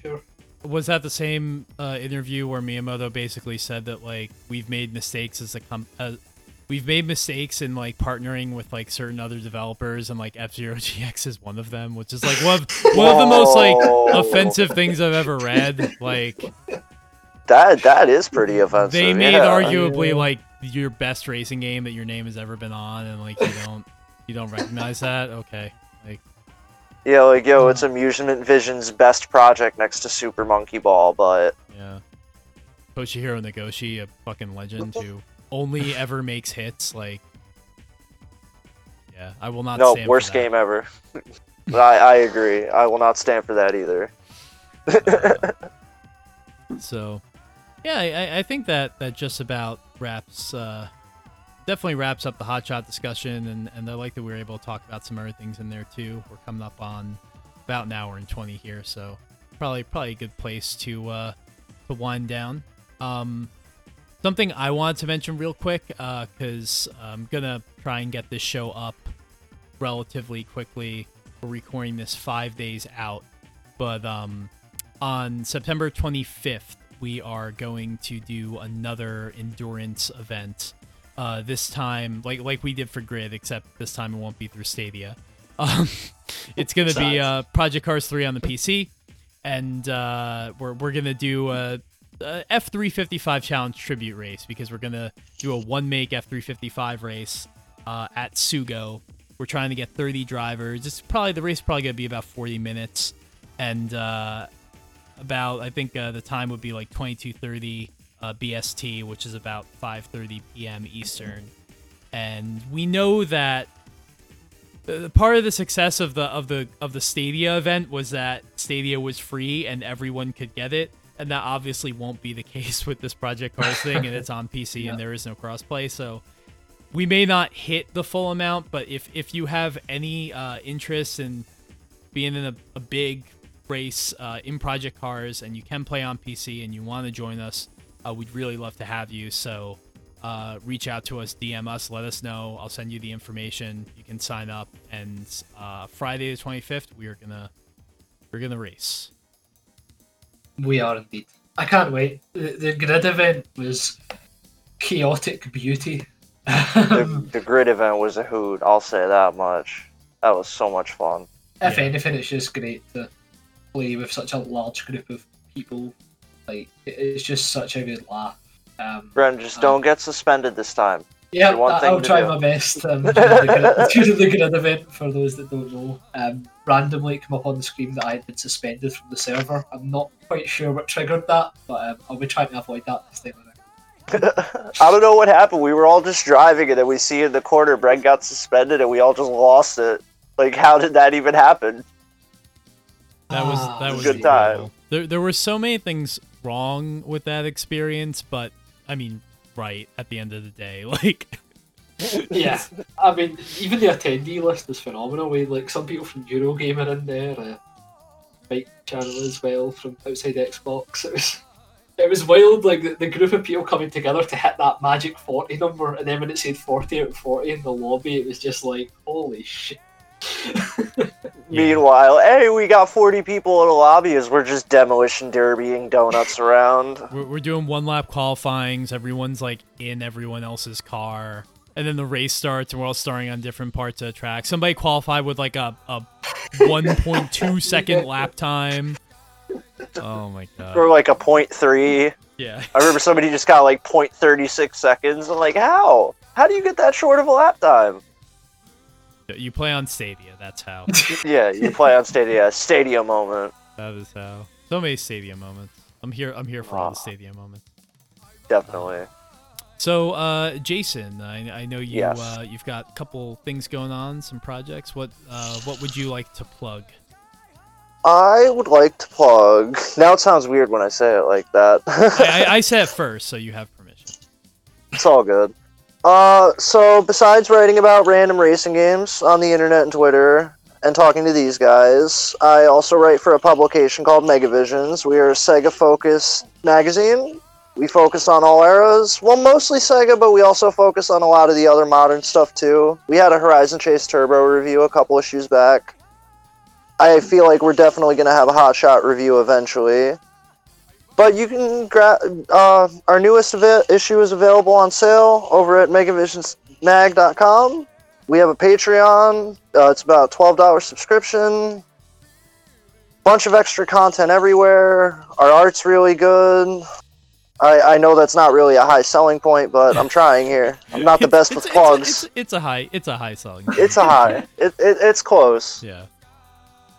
sure. Was that the same uh, interview where Miyamoto basically said that like we've made mistakes as a com- uh, we've made mistakes in like partnering with like certain other developers and like F Zero GX is one of them, which is like one of one of the most like offensive things I've ever read. Like That that is pretty offensive. they made yeah. arguably like your best racing game that your name has ever been on, and like you don't you don't recognize that. Okay, like Yeah, like yo, it's Amusement Vision's best project next to Super Monkey Ball, but yeah, Toshihiro Nagoshi, a fucking legend who only ever makes hits. Like yeah, I will not. no, stand for worst game ever. I I agree. I will not stand for that either. So, yeah, I, I- I think that that just about wraps, uh, definitely wraps up the hotshot discussion, and and I like that we were able to talk about some other things in there too. We're coming up on about an hour and twenty here, so probably probably a good place to uh, to wind down. Um, something I wanted to mention real quick, because I'm gonna try and get this show up relatively quickly. We're recording this five days out, but um, on September 25th, we are going to do another endurance event. Uh, this time, like like we did for Grid, except this time it won't be through Stadia. Um, it's gonna be uh, Project Cars 3 on the PC, and uh, we're we're gonna do a, a F355 challenge tribute race because we're gonna do a one make F355 race uh, at Sugo. We're trying to get 30 drivers. It's probably the race is probably gonna be about 40 minutes, and uh, about I think uh, the time would be like 22:30 uh, BST, which is about 5:30 p.m. Eastern. And we know that the part of the success of the of the of the Stadia event was that Stadia was free and everyone could get it, and that obviously won't be the case with this Project Cars thing, and it's on PC and there is no crossplay. So we may not hit the full amount, but if if you have any uh, interest in being in a, a big race uh, in Project Cars and you can play on PC and you want to join us, uh, we'd really love to have you. So uh, reach out to us, DM us, let us know. I'll send you the information. You can sign up. And uh, Friday the 25th, we are gonna we're gonna race. We are indeed. I can't wait. The, the grid event was chaotic beauty. The, the grid event was a hoot. I'll say that much. That was so much fun. if Yeah. anything, it's just great to play with such a large group of people. Like it's just such a good laugh. Um, Brent, just Um, don't get suspended this time. Yeah, I- thing I'll try do. my best. Um, during, the grid, during the grid event, for those that don't know, um, randomly it came up on the screen that I had been suspended from the server. I'm not quite sure what triggered that, but um, I'll be trying to avoid that this time around. I don't know what happened. We were all just driving, and then we see in the corner Brent got suspended, and we all just lost it. Like, how did that even happen? That was Ah, that was Good time. There there were so many things wrong with that experience, but I mean, right at the end of the day, like Yeah, I mean, even the attendee list is phenomenal. We like some people from Eurogamer are in there, uh, Mike Channell as well from outside Xbox. It was it was wild, like the, the group of people coming together to hit that magic forty number, and then when it said forty out of forty in the lobby, it was just like holy shit. Meanwhile, hey, we got 40 people in a lobby as we're just demolition derbying donuts around. we're, we're doing one lap qualifyings. Everyone's like in everyone else's car, and then the race starts, and we're all starting on different parts of the track. Somebody qualified with like a a 1.2 second lap time. Oh my god! Or like a point three. Yeah. I remember somebody just got like 0.36 seconds. I'm like, how? How do you get that short of a lap time? You play on Stadia. That's how. Yeah, you play on Stadia. Stadia moment. That is how. So many Stadia moments. I'm here. I'm here for all the Aw. Stadia moments. Definitely. So, uh, Jason, I, I know you Yes. uh, you've got a couple things going on, some projects. What uh, what would you like to plug? I would like to plug. Now it sounds weird when I say it like that. I, I, I said it first, so you have permission. It's all good. Uh, so besides writing about random racing games on the internet and Twitter and talking to these guys, I also write for a publication called Megavisions. We are a Sega focused magazine. We focus on all eras. Well, mostly Sega, but we also focus on a lot of the other modern stuff too. We had a Horizon Chase Turbo review a couple issues back. I feel like we're definitely going to have a Hot Shot review eventually. But you can grab uh, our newest issue is available on sale over at megavisionsmag.com. We have a Patreon. Uh, it's about twelve dollars subscription. Bunch of extra content everywhere. Our art's really good. I, I know that's not really a high selling point, but I'm trying here. I'm not the best with it's, plugs. It's, it's, it's a high. It's a high selling. It's a high. It, it, it's close. Yeah.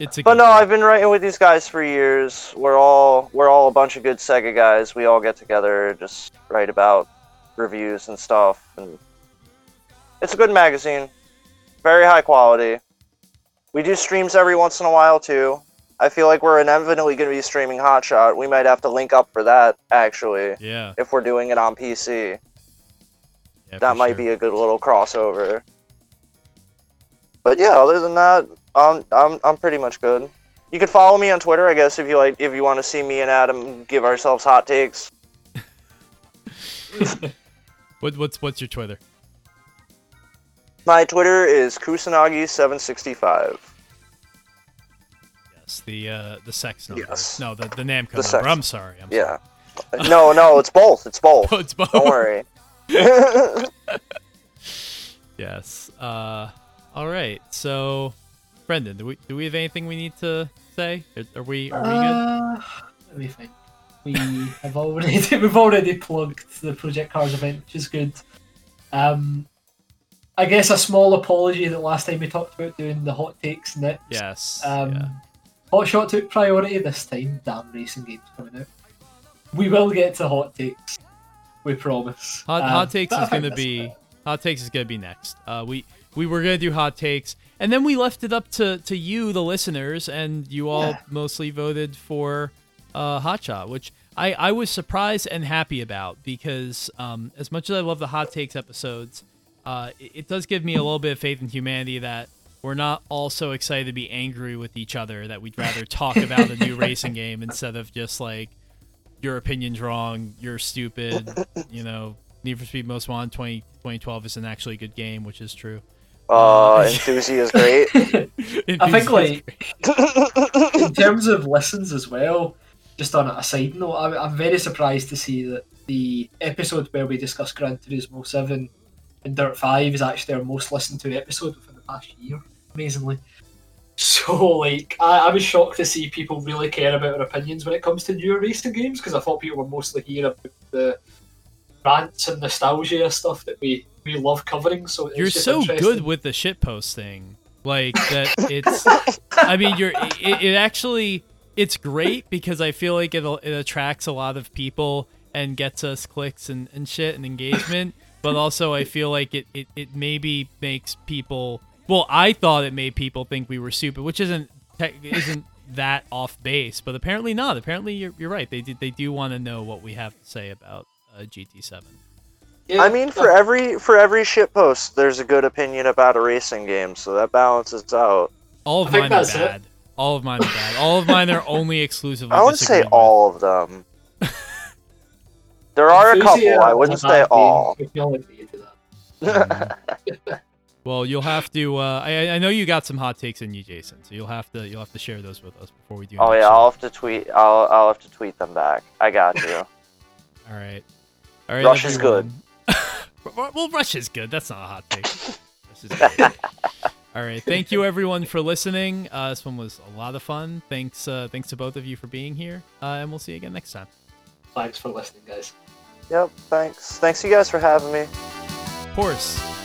It's a. But no. I've been writing with these guys for years. We're all we're all a bunch of good Sega guys. We all get together, just write about reviews and stuff, and it's a good magazine. Very high quality. We do streams every once in a while too. I feel like we're inevitably going to be streaming Hotshot. We might have to link up for that actually, Yeah. if we're doing it on PC. yeah That might sure. be a good little crossover. But yeah, other than that, I'm I'm I'm pretty much good. You can follow me on Twitter, I guess, if you like. If you want to see me and Adam give ourselves hot takes. What, what's what's your Twitter? My Twitter is Kusanagi765. Yes. The uh the sex number. Yes. No, the the Namco The number. sex- I'm sorry. I'm Yeah. no, no, it's both. It's both. sorry. it's both. Don't worry. Yes. Uh. All right. So, Brendan, do we do we have anything we need to say? Are, are we are we good? Uh, let me think. We have already we've already plugged the Project Cars event, which is good. Um, I guess a small apology that last time we talked about doing the hot takes next. Yes. Um, yeah. Hot Shot took priority this time. Damn racing games coming out. We will get to hot takes. We promise. Hot, Um, hot takes is gonna be hot takes is gonna be next. Uh, we we were gonna do hot takes, and then we left it up to to you, the listeners, and you all Yeah. mostly voted for uh, hot shot, which I I was surprised and happy about because um, as much as I love the hot takes episodes, uh, it, it does give me a little bit of faith in humanity that. We're not all so excited to be angry with each other that we'd rather talk about a new racing game instead of just like your opinion's wrong, you're stupid, you know, Need for Speed Most Wanted 20, 2012 isn't actually a good game, which is true. Uh, Enthusia is great. I think like in terms of listens as well. Just on a side note, I'm, I'm very surprised to see that the episode where we discuss Gran Turismo Seven and Dirt Five is actually our most listened to episode within the past year. Amazingly. So like, I, I was shocked to see people really care about our opinions when it comes to newer racing games because I thought people were mostly here about the rants and nostalgia stuff that we we love covering. So it's You're so good with the shit thing, Like that it's I mean you're it, it actually it's great because I feel like it it attracts a lot of people and gets us clicks and, and shit and engagement. but also I feel like it, it, it maybe makes people well, I thought it made people think we were stupid, which isn't tech- isn't that off base, but apparently not. Apparently you're, you're right. They do, they do want to know what we have to say about uh, GT7. Yeah, I mean, for every for every shit post, there's a good opinion about a racing game, so that balances out. All of I mine are that's it. bad. All of mine are bad. All of mine are only exclusively. I wouldn't say all of them. there are a couple. I wouldn't say all. we can only agree to that. Well, you'll have to. Uh, I I know you got some hot takes in you, Jason. So you'll have to you'll have to share those with us before we do. oh yeah, show. I'll have to tweet. I'll I'll have to tweet them back. I got you. All right. All right. Rush is good. Everyone. well, Rush is good. That's not a hot take. Rush is good. All right. Thank you everyone for listening. Uh, this one was a lot of fun. Thanks. Uh, thanks to both of you for being here. Uh, and we'll see you again next time. Thanks for listening, guys. yep. Thanks. Thanks you guys for having me. Horse.